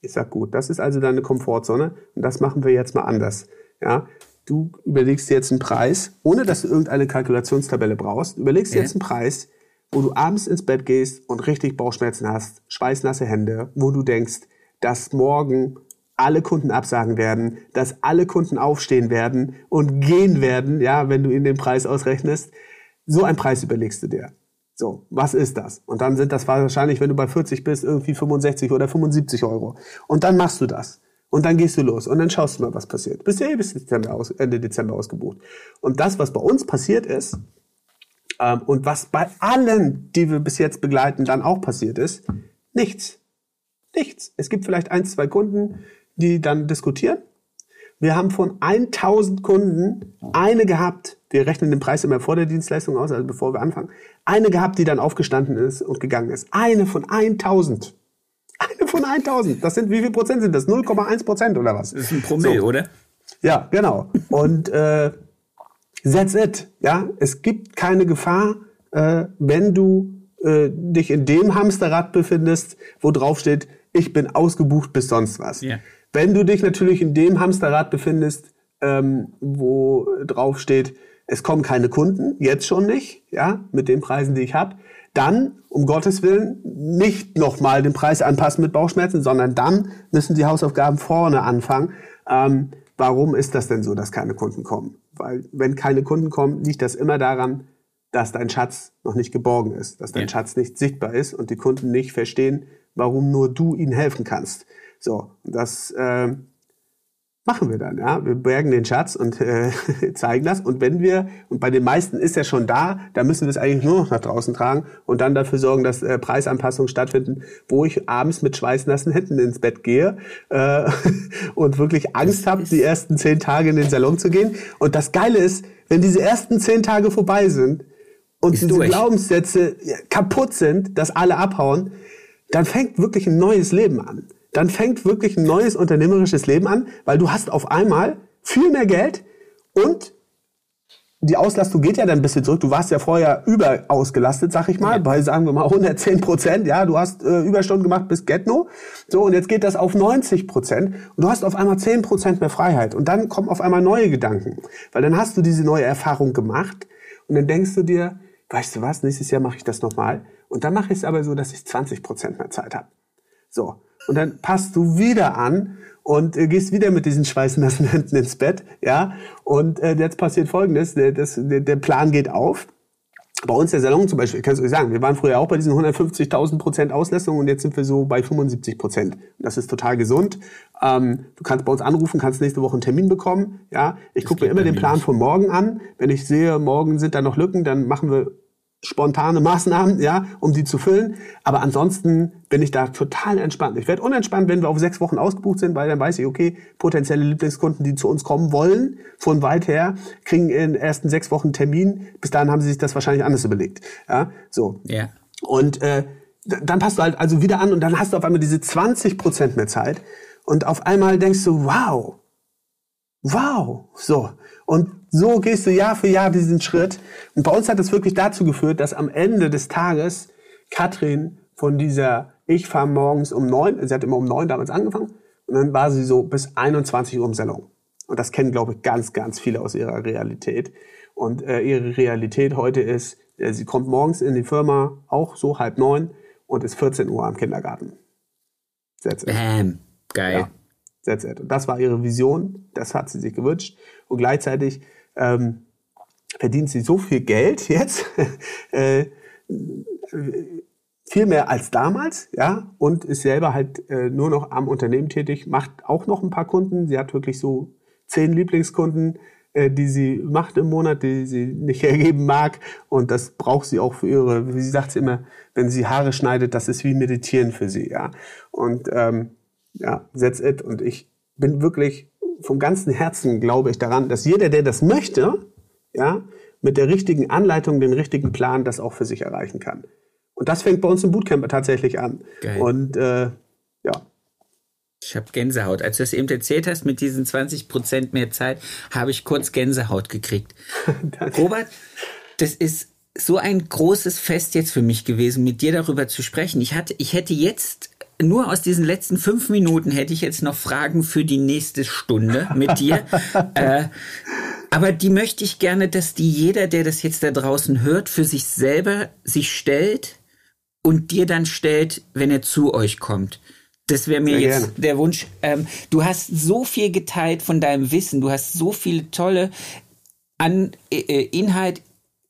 Ich sag gut, das ist also deine Komfortzone und das machen wir jetzt mal anders. Ja, du überlegst dir jetzt einen Preis, ohne dass du irgendeine Kalkulationstabelle brauchst, überlegst dir jetzt einen Preis, wo du abends ins Bett gehst und richtig Bauchschmerzen hast, schweißnasse Hände, wo du denkst, dass morgen alle Kunden absagen werden, dass alle Kunden aufstehen werden und gehen werden, ja, wenn du ihnen den Preis ausrechnest. So einen Preis überlegst du dir. So, was ist das? Und dann sind das wahrscheinlich, wenn du bei 40 bist, irgendwie 65 oder 75 Euro. Und dann machst du das. Und dann gehst du los und dann schaust du mal, was passiert. Bist ja eh bis Dezember aus, Ende Dezember ausgebucht. Und das, was bei uns passiert ist, ähm, und was bei allen, die wir bis jetzt begleiten, dann auch passiert ist, nichts. Nichts. Es gibt vielleicht ein, zwei Kunden, die dann diskutieren. Wir haben von 1000 Kunden eine gehabt, wir rechnen den Preis immer vor der Dienstleistung aus, also bevor wir anfangen, eine gehabt, die dann aufgestanden ist und gegangen ist. Eine von 1000. Eine von 1000. Das sind, wie viel Prozent sind das? 0,1 Prozent oder was? Das ist ein Promille, so. oder? Ja, genau. Und äh, that's it. Ja, es gibt keine Gefahr, äh, wenn du äh, dich in dem Hamsterrad befindest, wo drauf steht, ich bin ausgebucht bis sonst was. Yeah. Wenn du dich natürlich in dem Hamsterrad befindest, ähm, wo drauf steht, es kommen keine Kunden, jetzt schon nicht, ja, mit den Preisen, die ich habe, dann, um Gottes Willen, nicht nochmal den Preis anpassen mit Bauchschmerzen, sondern dann müssen die Hausaufgaben vorne anfangen. Ähm, warum ist das denn so, dass keine Kunden kommen? Weil wenn keine Kunden kommen, liegt das immer daran, dass dein Schatz noch nicht geborgen ist, dass dein ja. Schatz nicht sichtbar ist und die Kunden nicht verstehen, warum nur du ihnen helfen kannst. So, das äh, machen wir dann. Ja, wir bergen den Schatz und äh, [LAUGHS] zeigen das. Und wenn wir und bei den meisten ist er schon da, dann müssen wir es eigentlich nur noch nach draußen tragen und dann dafür sorgen, dass äh, Preisanpassungen stattfinden, wo ich abends mit schweißnassen Händen ins Bett gehe äh, [LAUGHS] und wirklich Angst habe, die ersten zehn Tage in den Salon zu gehen. Und das Geile ist, wenn diese ersten zehn Tage vorbei sind und diese durch. Glaubenssätze kaputt sind, dass alle abhauen, dann fängt wirklich ein neues Leben an dann fängt wirklich ein neues unternehmerisches Leben an, weil du hast auf einmal viel mehr Geld und die Auslastung geht ja dann ein bisschen zurück. Du warst ja vorher überausgelastet, sag ich mal, ja. bei sagen wir mal 110 Prozent. Ja, du hast äh, Überstunden gemacht bis Getno. So, und jetzt geht das auf 90 Prozent. Und du hast auf einmal 10 Prozent mehr Freiheit. Und dann kommen auf einmal neue Gedanken. Weil dann hast du diese neue Erfahrung gemacht. Und dann denkst du dir, weißt du was, nächstes Jahr mache ich das nochmal. Und dann mache ich es aber so, dass ich 20 Prozent mehr Zeit habe. So und dann passt du wieder an und äh, gehst wieder mit diesen schweißnassen Händen ins Bett, ja. Und äh, jetzt passiert Folgendes: der, das, der, der Plan geht auf. bei uns der Salon zum Beispiel, kannst du sagen, wir waren früher auch bei diesen 150.000 Prozent Auslastung und jetzt sind wir so bei 75 Prozent. Das ist total gesund. Ähm, du kannst bei uns anrufen, kannst nächste Woche einen Termin bekommen. Ja, ich gucke mir immer den Plan von morgen an. Wenn ich sehe, morgen sind da noch Lücken, dann machen wir spontane Maßnahmen, ja, um die zu füllen. Aber ansonsten bin ich da total entspannt. Ich werde unentspannt, wenn wir auf sechs Wochen ausgebucht sind, weil dann weiß ich, okay, potenzielle Lieblingskunden, die zu uns kommen wollen, von weit her, kriegen in den ersten sechs Wochen Termin. Bis dahin haben sie sich das wahrscheinlich anders überlegt. Ja, so. Ja. Und äh, dann passt du halt also wieder an und dann hast du auf einmal diese 20 Prozent mehr Zeit und auf einmal denkst du, wow, wow, so. Und so gehst du Jahr für Jahr diesen Schritt. Und bei uns hat es wirklich dazu geführt, dass am Ende des Tages Katrin von dieser, ich fahre morgens um neun, sie hat immer um neun damals angefangen, und dann war sie so bis 21 Uhr im Salon. Und das kennen, glaube ich, ganz, ganz viele aus ihrer Realität. Und äh, ihre Realität heute ist, äh, sie kommt morgens in die Firma auch so halb neun und ist 14 Uhr am Kindergarten. Bam. Geil. Ja. That's it. Und das war ihre Vision, das hat sie sich gewünscht. Und gleichzeitig ähm, verdient sie so viel Geld jetzt, [LAUGHS] äh, viel mehr als damals, ja, und ist selber halt äh, nur noch am Unternehmen tätig, macht auch noch ein paar Kunden. Sie hat wirklich so zehn Lieblingskunden, äh, die sie macht im Monat, die sie nicht [LAUGHS] hergeben mag. Und das braucht sie auch für ihre, wie sie sagt immer, wenn sie Haare schneidet, das ist wie Meditieren für sie, ja. Und ähm, ja, that's it. Und ich bin wirklich vom ganzen Herzen glaube ich daran, dass jeder, der das möchte, ja, mit der richtigen Anleitung, den richtigen Plan, das auch für sich erreichen kann. Und das fängt bei uns im Bootcamp tatsächlich an. Geil. Und äh, ja. Ich habe Gänsehaut. Als du das eben erzählt hast mit diesen 20 Prozent mehr Zeit, habe ich kurz Gänsehaut gekriegt. [LAUGHS] Robert, das ist so ein großes Fest jetzt für mich gewesen, mit dir darüber zu sprechen. Ich hatte, ich hätte jetzt nur aus diesen letzten fünf Minuten hätte ich jetzt noch Fragen für die nächste Stunde mit dir. [LAUGHS] äh, aber die möchte ich gerne, dass die jeder, der das jetzt da draußen hört, für sich selber sich stellt und dir dann stellt, wenn er zu euch kommt. Das wäre mir Sehr jetzt gerne. der Wunsch. Ähm, du hast so viel geteilt von deinem Wissen, du hast so viele tolle An äh, äh Inhalt,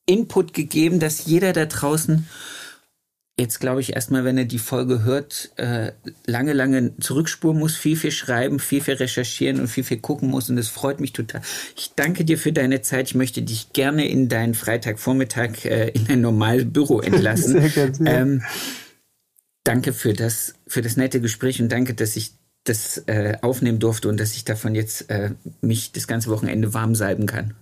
Input gegeben, dass jeder da draußen jetzt glaube ich erstmal, wenn er die Folge hört, äh, lange, lange zurückspuren muss, viel, viel schreiben, viel, viel recherchieren und viel, viel gucken muss. Und das freut mich total. Ich danke dir für deine Zeit. Ich möchte dich gerne in deinen Freitagvormittag äh, in ein normales Büro [LAUGHS] entlassen. Sehr gerne. Ähm, danke für das, für das nette Gespräch und danke, dass ich das äh, aufnehmen durfte und dass ich davon jetzt äh, mich das ganze Wochenende warm salben kann.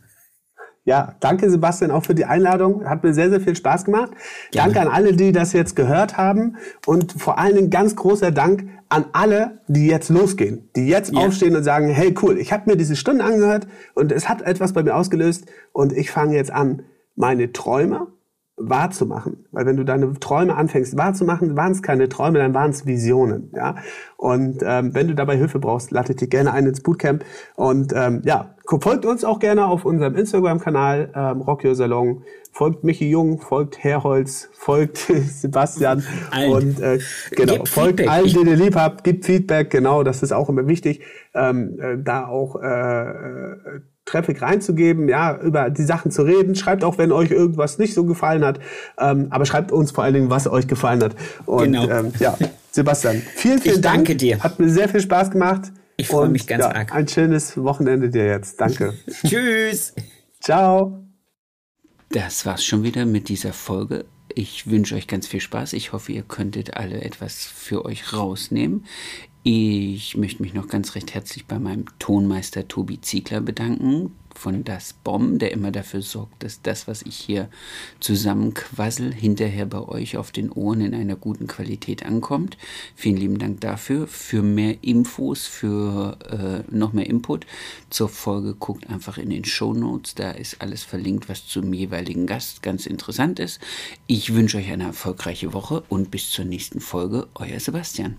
Ja, danke Sebastian auch für die Einladung. Hat mir sehr, sehr viel Spaß gemacht. Gerne. Danke an alle, die das jetzt gehört haben. Und vor allen Dingen ganz großer Dank an alle, die jetzt losgehen, die jetzt ja. aufstehen und sagen, hey cool, ich habe mir diese Stunde angehört und es hat etwas bei mir ausgelöst und ich fange jetzt an, meine Träume wahrzumachen. Weil wenn du deine Träume anfängst wahrzumachen, waren es keine Träume, dann waren es Visionen. Ja? Und ähm, wenn du dabei Hilfe brauchst, lade dich gerne ein ins Bootcamp. Und ähm, ja, folgt uns auch gerne auf unserem Instagram-Kanal ähm, Rock Your Salon. Folgt Michi Jung, folgt Herholz, folgt [LAUGHS] Sebastian Allen. und äh, genau, Gib folgt Feedback. allen, die ihr lieb habt, gibt Feedback, genau, das ist auch immer wichtig, ähm, äh, da auch äh, äh Traffic reinzugeben, ja, über die Sachen zu reden. Schreibt auch, wenn euch irgendwas nicht so gefallen hat. Ähm, aber schreibt uns vor allen Dingen, was euch gefallen hat. Und genau. ähm, ja, Sebastian, vielen, vielen ich Dank. Danke dir. Hat mir sehr viel Spaß gemacht. Ich freue mich ganz ja, arg. Ein schönes Wochenende dir jetzt. Danke. [LAUGHS] Tschüss. Ciao. Das war's schon wieder mit dieser Folge. Ich wünsche euch ganz viel Spaß. Ich hoffe, ihr könntet alle etwas für euch rausnehmen. Ich möchte mich noch ganz recht herzlich bei meinem Tonmeister Tobi Ziegler bedanken von Das Bomb, der immer dafür sorgt, dass das, was ich hier zusammenquassel, hinterher bei euch auf den Ohren in einer guten Qualität ankommt. Vielen lieben Dank dafür. Für mehr Infos, für äh, noch mehr Input zur Folge guckt einfach in den Show Notes. Da ist alles verlinkt, was zum jeweiligen Gast ganz interessant ist. Ich wünsche euch eine erfolgreiche Woche und bis zur nächsten Folge. Euer Sebastian.